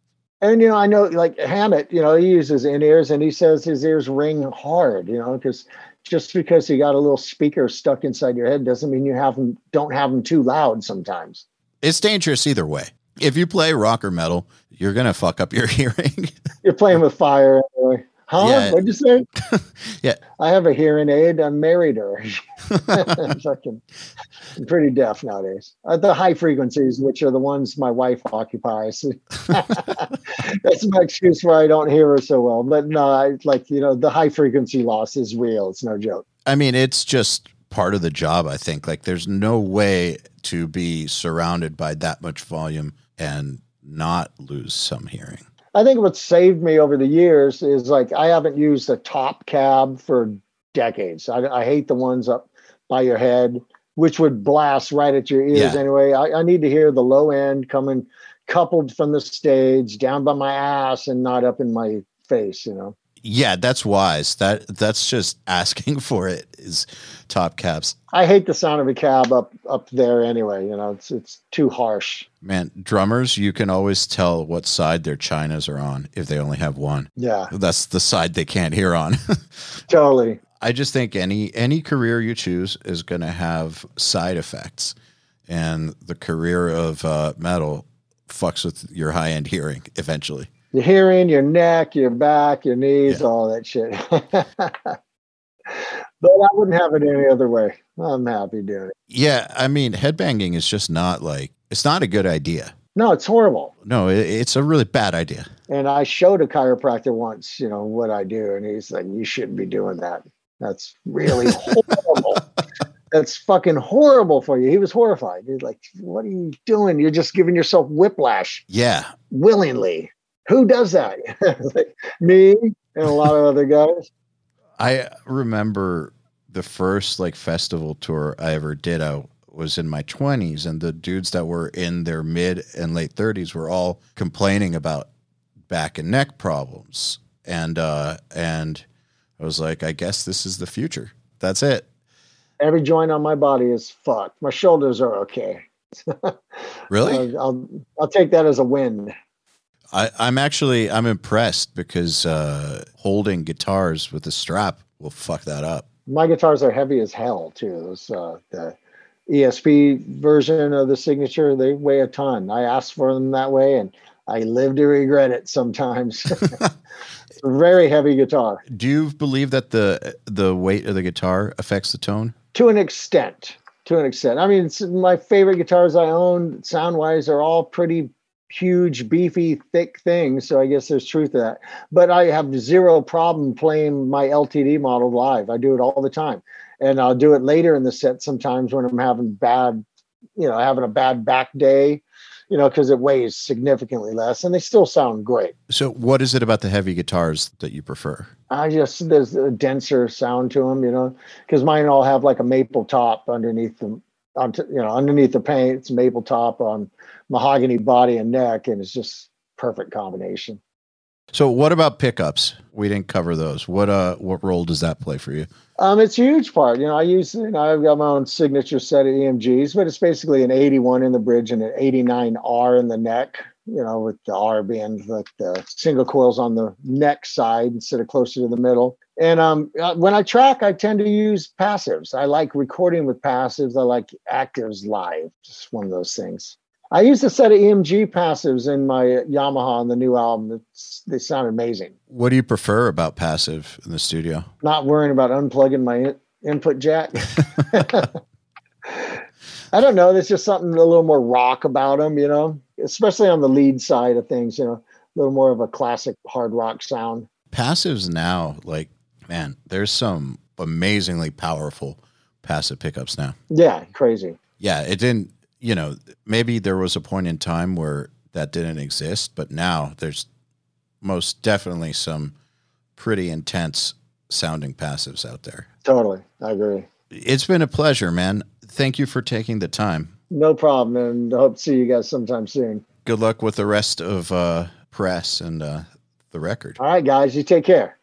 And you know, I know like Hammett, you know, he uses in ears and he says his ears ring hard, you know, because just because you got a little speaker stuck inside your head doesn't mean you have them don't have them too loud sometimes. It's dangerous either way. If you play rock or metal, you're gonna fuck up your hearing. you're playing with fire. Huh? Yeah. What'd you say? yeah. I have a hearing aid. I married her. Fucking, I'm pretty deaf nowadays. Uh, the high frequencies, which are the ones my wife occupies. That's my excuse why I don't hear her so well. But no, I like, you know, the high frequency loss is real. It's no joke. I mean, it's just part of the job, I think. Like, there's no way to be surrounded by that much volume and not lose some hearing. I think what saved me over the years is like I haven't used a top cab for decades. I, I hate the ones up by your head, which would blast right at your ears yeah. anyway. I, I need to hear the low end coming coupled from the stage down by my ass and not up in my face, you know. Yeah, that's wise. That that's just asking for it is top caps. I hate the sound of a cab up up there anyway, you know. It's it's too harsh. Man, drummers, you can always tell what side their chinas are on if they only have one. Yeah. That's the side they can't hear on. totally. I just think any any career you choose is going to have side effects. And the career of uh, metal fucks with your high end hearing eventually your hearing, your neck, your back, your knees, yeah. all that shit. but I wouldn't have it any other way. I'm happy doing it. Yeah, I mean, headbanging is just not like it's not a good idea. No, it's horrible. No, it's a really bad idea. And I showed a chiropractor once, you know, what I do, and he's like, "You shouldn't be doing that. That's really horrible." that's fucking horrible for you. He was horrified. He's like, "What are you doing? You're just giving yourself whiplash." Yeah, willingly who does that? Me and a lot of other guys. I remember the first like festival tour I ever did. I was in my 20s, and the dudes that were in their mid and late 30s were all complaining about back and neck problems. And uh, and I was like, I guess this is the future. That's it. Every joint on my body is fucked. My shoulders are okay. really? I'll I'll take that as a win. I, I'm actually I'm impressed because uh, holding guitars with a strap will fuck that up. My guitars are heavy as hell too. Those uh, the ESP version of the signature they weigh a ton. I asked for them that way, and I live to regret it sometimes. very heavy guitar. Do you believe that the the weight of the guitar affects the tone? To an extent. To an extent. I mean, my favorite guitars I own, sound wise, are all pretty huge, beefy, thick things. So I guess there's truth to that. But I have zero problem playing my LTD model live. I do it all the time. And I'll do it later in the set sometimes when I'm having bad you know, having a bad back day, you know, because it weighs significantly less and they still sound great. So, what is it about the heavy guitars that you prefer? I just, there's a denser sound to them, you know, because mine all have like a maple top underneath them. On, you know, underneath the paint, it's maple top on mahogany body and neck, and it's just perfect combination. So, what about pickups? We didn't cover those. What uh, what role does that play for you? Um, it's a huge part. You know, I use, you know, I've got my own signature set of EMGs, but it's basically an 81 in the bridge and an 89R in the neck, you know, with the R being like the single coils on the neck side instead of closer to the middle. And um, uh, when I track, I tend to use passives. I like recording with passives. I like actives live. Just one of those things. I used a set of EMG passives in my Yamaha on the new album. It's, they sound amazing. What do you prefer about passive in the studio? Not worrying about unplugging my in- input jack. I don't know. There's just something a little more rock about them, you know, especially on the lead side of things, you know, a little more of a classic hard rock sound. Passives now, like, man, there's some amazingly powerful passive pickups now. Yeah, crazy. Yeah, it didn't you know, maybe there was a point in time where that didn't exist, but now there's most definitely some pretty intense sounding passives out there. Totally. I agree. It's been a pleasure, man. Thank you for taking the time. No problem. And I hope to see you guys sometime soon. Good luck with the rest of uh, press and uh, the record. All right, guys. You take care.